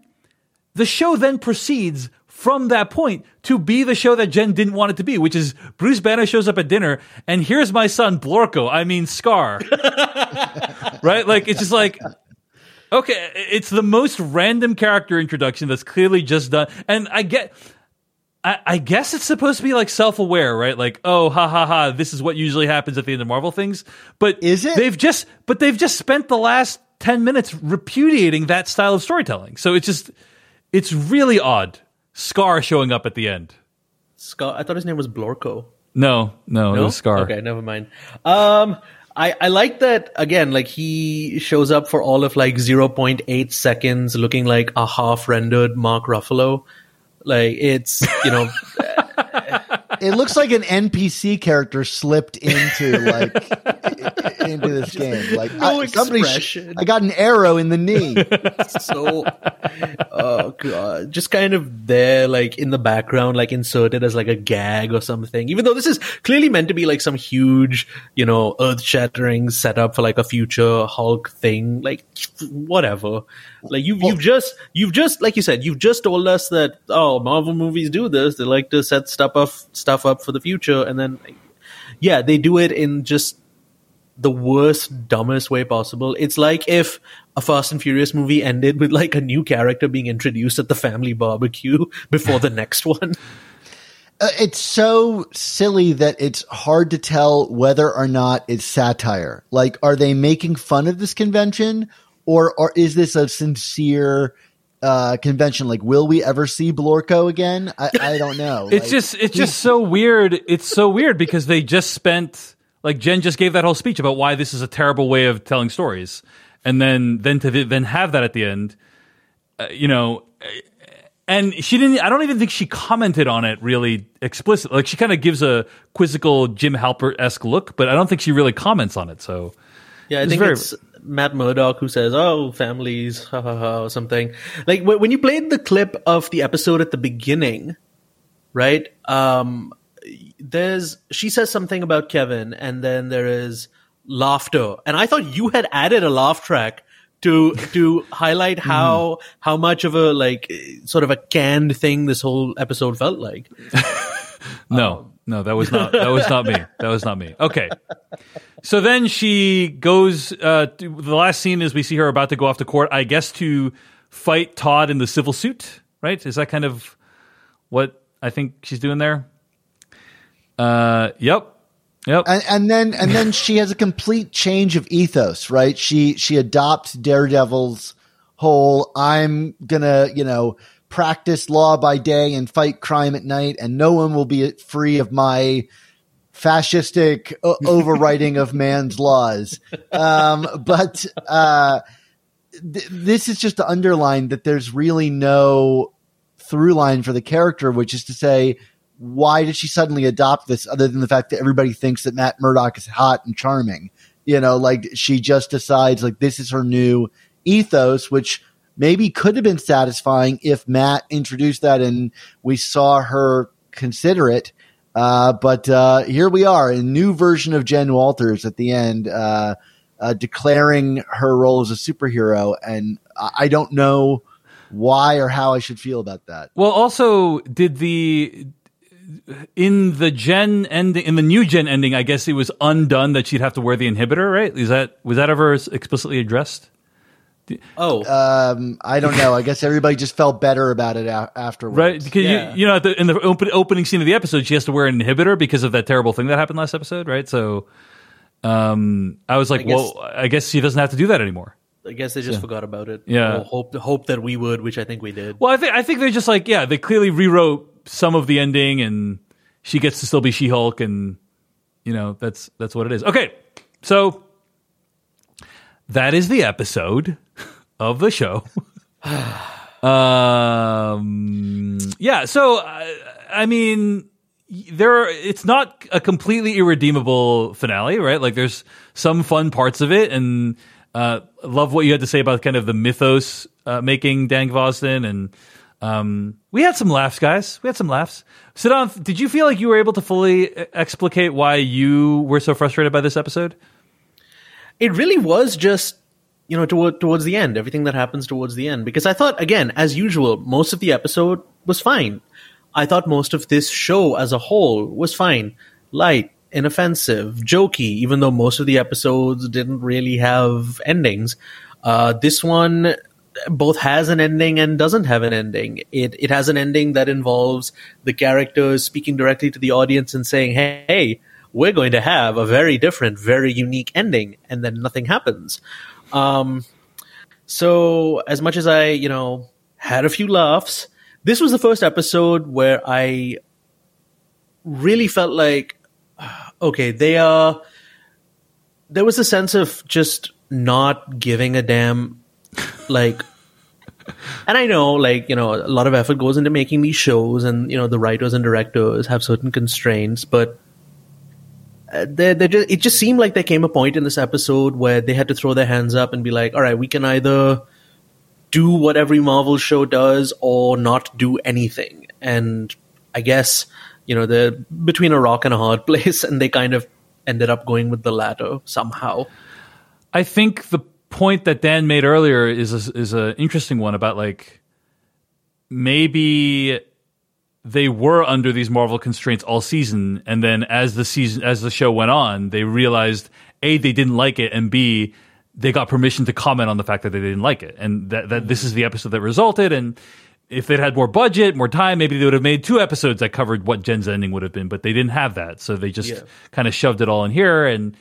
the show then proceeds from that point to be the show that Jen didn't want it to be, which is Bruce Banner shows up at dinner and here's my son Blorko, I mean Skaar. right? Like it's just like okay, it's the most random character introduction that's clearly just done. And I get I, I guess it's supposed to be like self-aware, right? Like, oh, ha ha ha, this is what usually happens at the end of Marvel things. But Is it? They've just, but they've just spent the last ten minutes repudiating that style of storytelling. So it's just, it's really odd. Skaar showing up at the end. Skaar, I thought his name was Blorko. No, no, it was Skaar. Okay, never mind. Um, I, I like that again. Like he shows up for all of like zero point eight seconds, looking like a half rendered Mark Ruffalo. Like it's you know It looks like an NPC character slipped into like into this game. Like No I, somebody, sh- I got an arrow in the knee. so oh god. Just kind of there like in the background like inserted as like a gag or something. Even though this is clearly meant to be like some huge you know earth-shattering setup for like a future hulk thing. Like whatever like you've you've just you've just like you said you've just told us that oh marvel movies do this they like to set stuff up stuff up for the future and then yeah they do it in just the worst, dumbest way possible. It's like if a Fast and Furious movie ended with like a new character being introduced at the family barbecue before the next one. Uh, it's so silly that it's hard to tell whether or not it's satire. Like, are they making fun of this convention, or or is this a sincere uh, convention? Like, will we ever see Blorko again? I, I don't know. It's Like, just it's just so weird. It's so weird because they just spent like Jen just gave that whole speech about why this is a terrible way of telling stories, and then then to then have that at the end, uh, you know. uh, And she didn't. I don't even think she commented on it really explicitly. Like she kind of gives a quizzical Jim Halpert esque look, but I don't think she really comments on it. So Yeah, I think very- it's Matt Murdock who says, "Oh, families, ha ha ha," or something. Like wh- when you played the clip of the episode at the beginning, right? Um, there's she says something about Kevin, and then there is laughter, and I thought you had added a laugh track to to highlight how how much of a like sort of a canned thing this whole episode felt like. No, no, that was not that was not me. That was not me. Okay. So then she goes. Uh, to, the last scene is we see her about to go off to court. I guess to fight Todd in the civil suit. Right? Is that kind of what I think she's doing there? Uh, yep, yep. and, and then and then she has a complete change of ethos, right? She she adopts Daredevil's whole I'm gonna, you know, practice law by day and fight crime at night, and no one will be free of my fascistic o- overwriting of man's laws. Um, but uh, th- this is just to underline that there's really no through line for the character, which is to say, why did she suddenly adopt this other than the fact that everybody thinks that Matt Murdock is hot and charming? You know, like she just decides like this is her new ethos, which maybe could have been satisfying if Matt introduced that and we saw her consider it. Uh, but uh, here we are, a new version of Jen Walters at the end, uh, uh, declaring her role as a superhero. And I don't know why or how I should feel about that. Well, also, did the in the Jen ending in the new Jen ending? I guess it was undone that she'd have to wear the inhibitor, right? Is that was that ever explicitly addressed? Oh, Um, I don't know. I guess everybody just felt better about it a- afterwards. Right, because Yeah. you, you know, at the, in the open, opening scene of the episode, she has to wear an inhibitor because of that terrible thing that happened last episode, right? So, um, I was like, I guess- well, I guess she doesn't have to do that anymore. I guess they just forgot about it. Yeah. Or hope hope that we would, which I think we did. Well, I think I think they're just like, yeah, they clearly rewrote some of the ending, and she gets to still be She Hulk, and you know, that's that's what it is. Okay, so that is the episode of the show. um, yeah, so uh, I mean, there are, it's not a completely irredeemable finale, right? Like there's some fun parts of it, and uh, love what you had to say about kind of the mythos uh, making Dan Gvozden, and um, we had some laughs, guys. We had some laughs. Siddhant, did you feel like you were able to fully e- explicate why you were so frustrated by this episode? It really was just you know toward, towards the end everything that happens towards the end. Because i thought again as usual most of the episode was fine. I thought most of this show as a whole was fine. Light inoffensive jokey even though most of the episodes didn't really have endings. Uh, this one both has an ending and doesn't have an ending. It it has an ending that involves the characters speaking directly to the audience and saying, "Hey, hey we're going to have a very different, very unique ending," and then nothing happens. Um, so as much as I, you know, had a few laughs, this was the first episode where I really felt like, okay, they are. There was a sense of just not giving a damn, like. And I know, like, you know, a lot of effort goes into making these shows, and, you know, the writers and directors have certain constraints, but Uh, they they just, it just seemed like there came a point in this episode where they had to throw their hands up and be like, all right, we can either do what every Marvel show does or not do anything. And I guess, you know, they're between a rock and a hard place, and they kind of ended up going with the latter somehow. I think the point that Dan made earlier is a, is an interesting one about like maybe they were under these Marvel constraints all season, and then as the season as the show went on, they realized a they didn't like it, and b they got permission to comment on the fact that they didn't like it, and that that this is the episode that resulted. And if they'd had more budget, more time, maybe they would have made two episodes that covered what Jen's ending would have been, but they didn't have that, so they just Yeah. kind of shoved it all in here and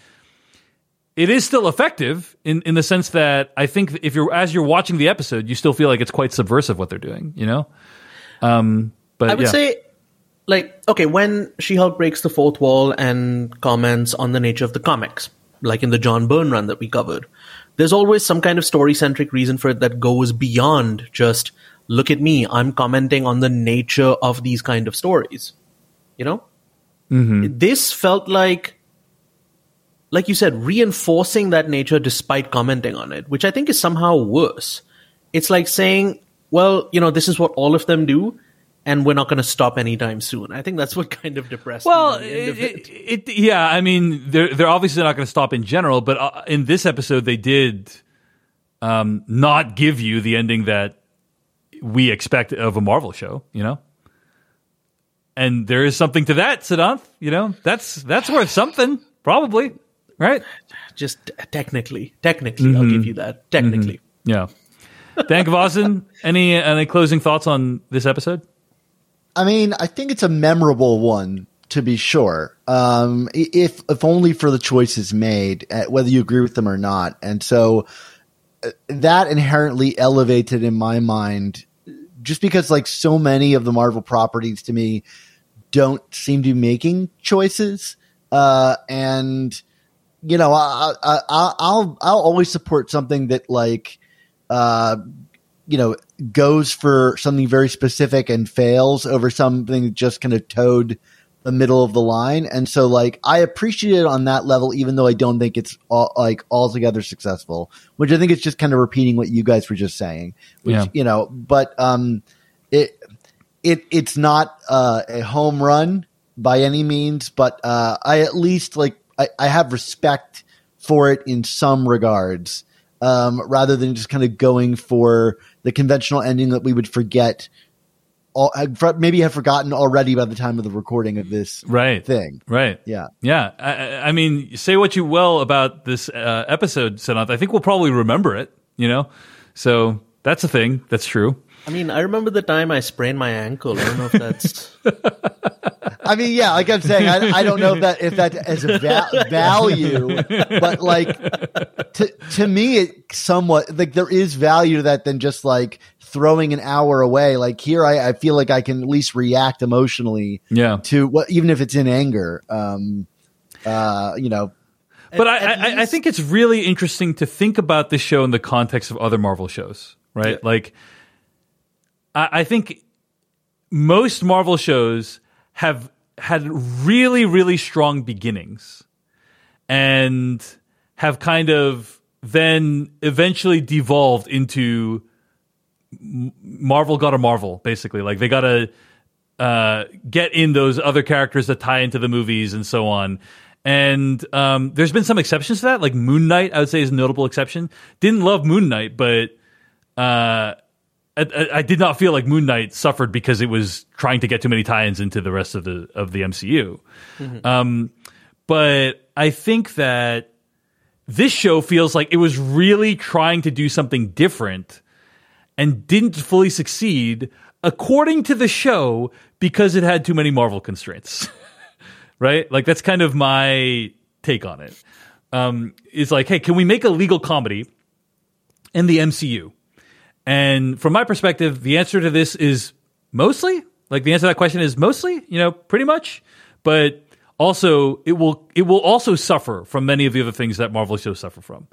it is still effective in, in the sense that I think if you're as you're watching the episode, you still feel like it's quite subversive what they're doing, you know. Um, but I would yeah. say, like, okay, when She Hulk breaks the fourth wall and comments on the nature of the comics, like in the John Byrne run that we covered, there's always some kind of story centric reason for it that goes beyond just, look at me, I'm commenting on the nature of these kind of stories. You know? Mm-hmm. This felt like, like you said, reinforcing that nature despite commenting on it, which I think is somehow worse. It's like saying, well, you know, this is what all of them do, and we're not going to stop anytime soon. I think that's what kind of depressed well, me. the it, it, it- yeah, I mean, they're they're obviously not going to stop in general, but uh, in this episode, they did um, not give you the ending that we expect of a Marvel show, you know. And there is something to that, Siddhant. You know, that's that's worth something, probably, right? Just technically, technically, I'll give you that. Technically. Yeah. Dan Gvozden, any any closing thoughts on this episode? I mean, I think it's a memorable one to be sure. Um, if if only for the choices made, uh, whether you agree with them or not. And so uh, that inherently elevated in my mind, just because like so many of the Marvel properties to me don't seem to be making choices. Uh, and you know, I, I, I'll I'll always support something that like uh, you know, goes for something very specific and fails over something that just kind of toed the middle of the line. And so like I appreciate it on that level, even though I don't think it's all, like altogether successful, which I think it's just kind of repeating what you guys were just saying, which, Yeah. you know, but, um, it, it, it's not, uh, a home run by any means, but, uh, I at least like, I, I have respect for it in some regards um, rather than just kind of going for the conventional ending that we would forget, all, had fr- maybe have forgotten already by the time of the recording of this Right. thing. Right. Yeah. Yeah. I, I- I mean, say what you will about this uh, episode, Siddhant. I think we'll probably remember it, you know? So that's a thing. That's true. I mean, I remember the time I sprained my ankle. I don't know if that's. I mean, yeah, like I'm saying, I, I don't know if that if that has a va- value, but like to to me, it somewhat like there is value to that than just like throwing an hour away. Like here, I, I feel like I can at least react emotionally Yeah. to what, even if it's in anger. Um, uh, you know, But I, at I, I think it's really interesting to think about this show in the context of other Marvel shows, right? Like, I, I think most Marvel shows have had really, really strong beginnings and have kind of then eventually devolved into Marvel got a Marvel, basically. Like, they got to uh, get in those other characters that tie into the movies and so on. And um, there's been some exceptions to that, like Moon Knight. I would say is a notable exception. Didn't love Moon Knight, but uh, I, I- did not feel like Moon Knight suffered because it was trying to get too many tie-ins into the rest of the of the MCU. Um, but I think that this show feels like it was really trying to do something different and didn't fully succeed, according to the show, because it had too many Marvel constraints. right? Like that's kind of my take on it. Um, is like, hey, can we make a legal comedy in the MCU? And from my perspective, the answer to this is mostly. Like the answer to that question is mostly, you know, pretty much. But also, it will it will also suffer from many of the other things that Marvel shows suffer from.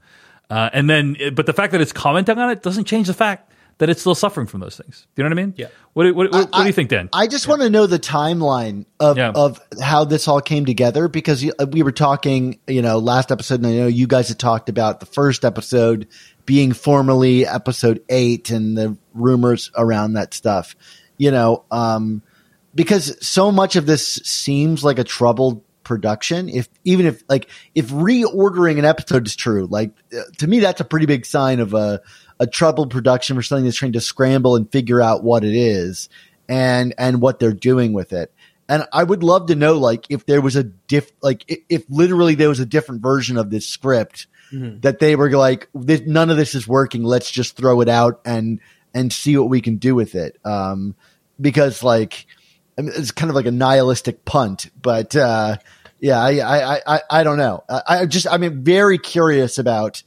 Uh, and then, but the fact that it's commenting on it doesn't change the fact that it's still suffering from those things. Do you know what I mean? Yeah. What, what, what, what do you think, Dan? I just want to know the timeline of Yeah. of how this all came together because uh, we were talking, you know, last episode, and I know you guys had talked about the first episode being formally episode eight and the rumors around that stuff. You know, um, because so much of this seems like a troubled production. If even if like if reordering an episode is true, like uh, to me, that's a pretty big sign of a a troubled production for something that's trying to scramble and figure out what it is and and what they're doing with it. And I would love to know, like, if there was a diff, like, if, if literally there was a different version of this script that they were like, this, none of this is working. Let's just throw it out and and see what we can do with it. Um, because like, I mean, it's kind of like a nihilistic punt, but uh, yeah, I, I, I, I don't know. I, I just, I'm very curious about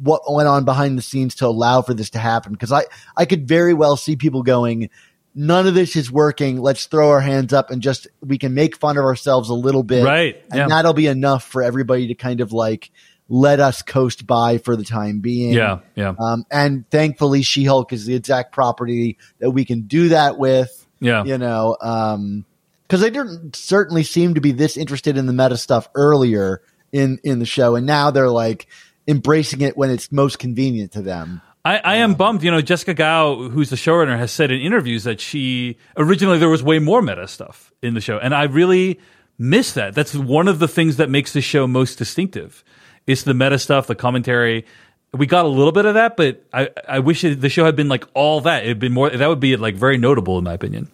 what went on behind the scenes to allow for this to happen. Because I, I could very well see people going, none of this is working. Let's throw our hands up and just we can make fun of ourselves a little bit, Right, And yeah. that'll be enough for everybody to kind of like let us coast by for the time being. Yeah, yeah. Um, and thankfully, She Hulk is the exact property that we can do that with. Yeah. You know, um, because they didn't certainly seem to be this interested in the meta stuff earlier in in the show, and now they're like embracing it when it's most convenient to them. I, I am um, bummed. You know, Jessica Gao, who's the showrunner, has said in interviews that she originally there was way more meta stuff in the show, and I really miss that. That's one of the things that makes the show most distinctive. It's the meta stuff, the commentary. We got a little bit of that, but I, I wish it, the show had been like all that. It'd been more. That would be like very notable in my opinion.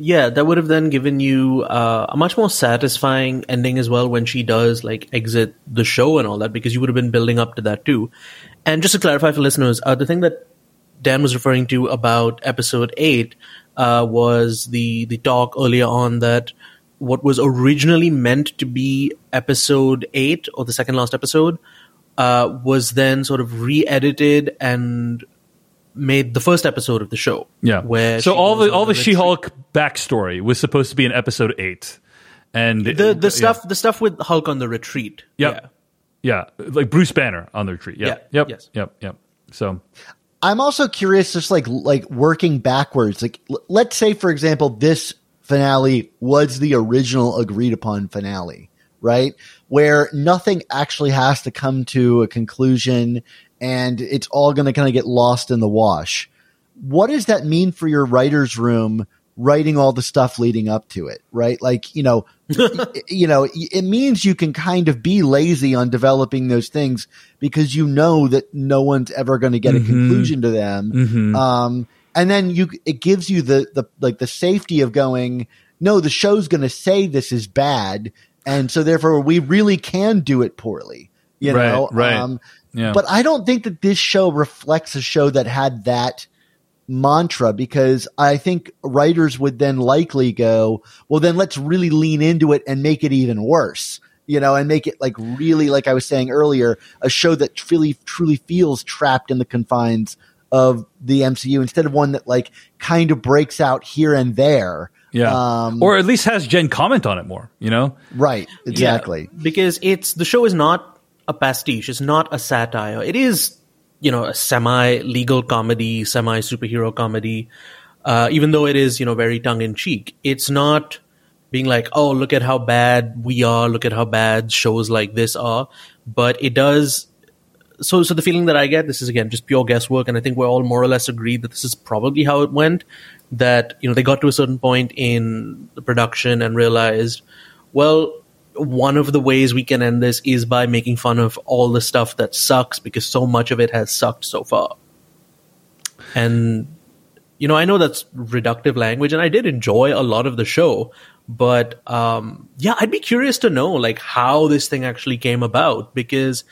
Yeah, that would have then given you uh, a much more satisfying ending as well when she does like exit the show and all that because you would have been building up to that too. And just to clarify for listeners, uh, the thing that Dan was referring to about episode eight uh, was the the talk earlier on that what was originally meant to be episode eight or the second last episode uh, was then sort of re-edited and made the first episode of the show. Yeah. where so all the all the. She-Hulk backstory was supposed to be in episode eight, and the the stuff the stuff with Hulk on the retreat. Yep. Yeah, like Bruce Banner on the retreat. Yeah. Yeah, Yep. yes. Yep. Yep. So I'm also curious, just like like working backwards. Like, l- let's say, for example, this finale was the original agreed upon finale, right? Where nothing actually has to come to a conclusion, and it's all going to kind of get lost in the wash. What does that mean for your writers' room? Writing all the stuff leading up to it, right? Like, you know, you know, it means you can kind of be lazy on developing those things because you know that no one's ever going to get a conclusion to them. Um, and then you, it gives you the, the, like the safety of going, no, the show's going to say this is bad. And so therefore we really can do it poorly, you Right, know? right. Um, Yeah. but I don't think that this show reflects a show that had that mantra because I think writers would then likely go, well, then let's really lean into it and make it even worse, you know, and make it like really, like I was saying earlier, a show that really truly feels trapped in the confines of the MCU instead of one that like kind of breaks out here and there. yeah, Um, or at least has Jen comment on it more. You know. right. Exactly. Yeah, because it's the show is not a pastiche. It's not a satire. It is, you know, a semi legal comedy, semi superhero comedy. Uh, even though it is, you know, very tongue in cheek, it's not being like, oh, look at how bad we are. Look at how bad shows like this are. But it does. So, so the feeling that I get, this is again just pure guesswork, and I think we're all more or less agreed that this is probably how it went. That you know they got to a certain point in the production and realized, well, one of the ways we can end this is by making fun of all the stuff that sucks because so much of it has sucked so far. And you know, I know that's reductive language, and I did enjoy a lot of the show, but um, yeah, I'd be curious to know like how this thing actually came about because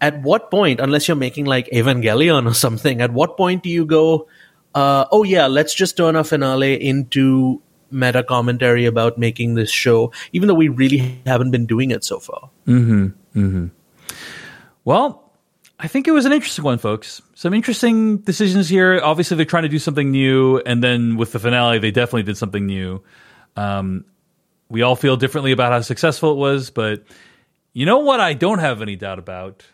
at what point, unless you're making like Evangelion or something, at what point do you go, uh, oh yeah, let's just turn our finale into meta commentary about making this show, even though we really haven't been doing it so far. Well, I think it was an interesting one, folks. Some interesting decisions here. Obviously, they're trying to do something new, and then with the finale, they definitely did something new. Um, we all feel differently about how successful it was, but you know what? I don't have any doubt about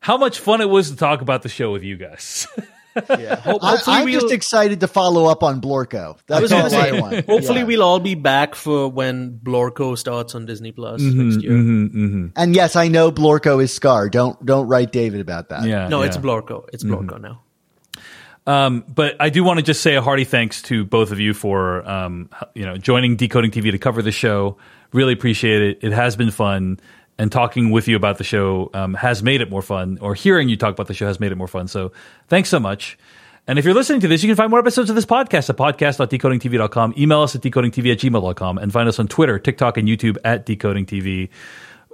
how much fun it was to talk about the show with you guys. Yeah. Ho- I, hopefully I'm we'll- just excited to follow up on Blorko. That's was all gonna I want. Hopefully, Yeah. we'll all be back for when Blorko starts on Disney Plus Mm-hmm, next year. And yes, I know Blorko is Skaar. Don't don't write David about that. Yeah. No, yeah. it's Blorko. It's Blorko now. Um, but I do want to just say a hearty thanks to both of you for um, you know joining Decoding TV to cover the show. Really appreciate it. It has been fun, and talking with you about the show um, has made it more fun. Or hearing you talk about the show has made it more fun. So thanks so much. And if you're listening to this, you can find more episodes of this podcast at podcast.decodingtv.com. Email us at decodingtv at gmail.com and find us on Twitter, TikTok, and YouTube at decodingtv.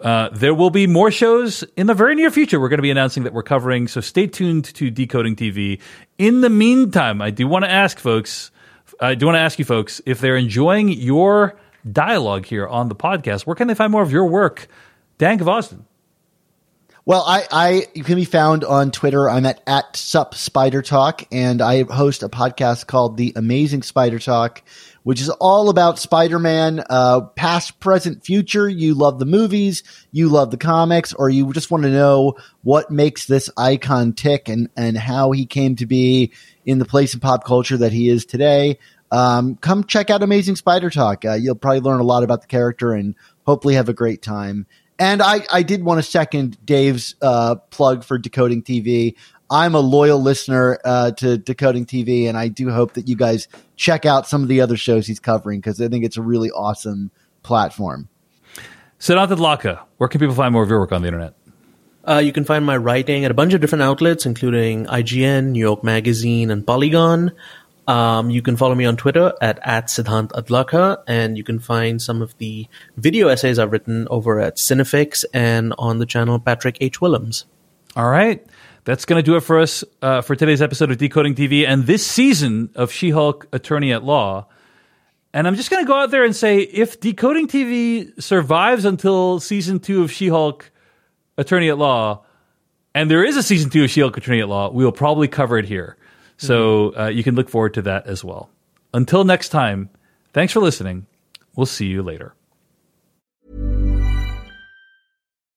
Uh, there will be more shows in the very near future. We're going to be announcing that we're covering, so stay tuned to Decoding TV. In the meantime, I do want to ask folks, I do want to ask you folks if they're enjoying your dialogue here on the podcast. Where can they find more of your work, Dan Gvozden? Well, I, I you can be found on Twitter. I'm at at sup spider talk, and I host a podcast called The Amazing Spider Talk, which is all about Spider-Man, uh, past, present, future. You love the movies, you love the comics, or you just want to know what makes this icon tick and and how he came to be in the place in pop culture that he is today. Um, come check out Amazing Spider Talk. Uh, you'll probably learn a lot about the character and hopefully have a great time. And I, I did want to second Dave's uh, plug for Decoding TV. I'm a loyal listener uh, to Decoding TV, and I do hope that you guys check out some of the other shows he's covering because I think it's a really awesome platform. Siddhant Adlakha, where can people find more of your work on the internet? Uh, you can find my writing at a bunch of different outlets, including IGN, New York Magazine, and Polygon. Um, you can follow me on Twitter at, at Siddhant Adlakha, and you can find some of the video essays I've written over at Cinefix and on the channel Patrick H. Willems. All right. That's going to do it for us uh, for today's episode of Decoding TV and this season of She Hulk Attorney at Law. And I'm just going to go out there and say if Decoding TV survives until season two of She Hulk Attorney at Law, and there is a season two of She Hulk Attorney at Law, we will probably cover it here. So uh, you can look forward to that as well. Until next time, thanks for listening. We'll see you later.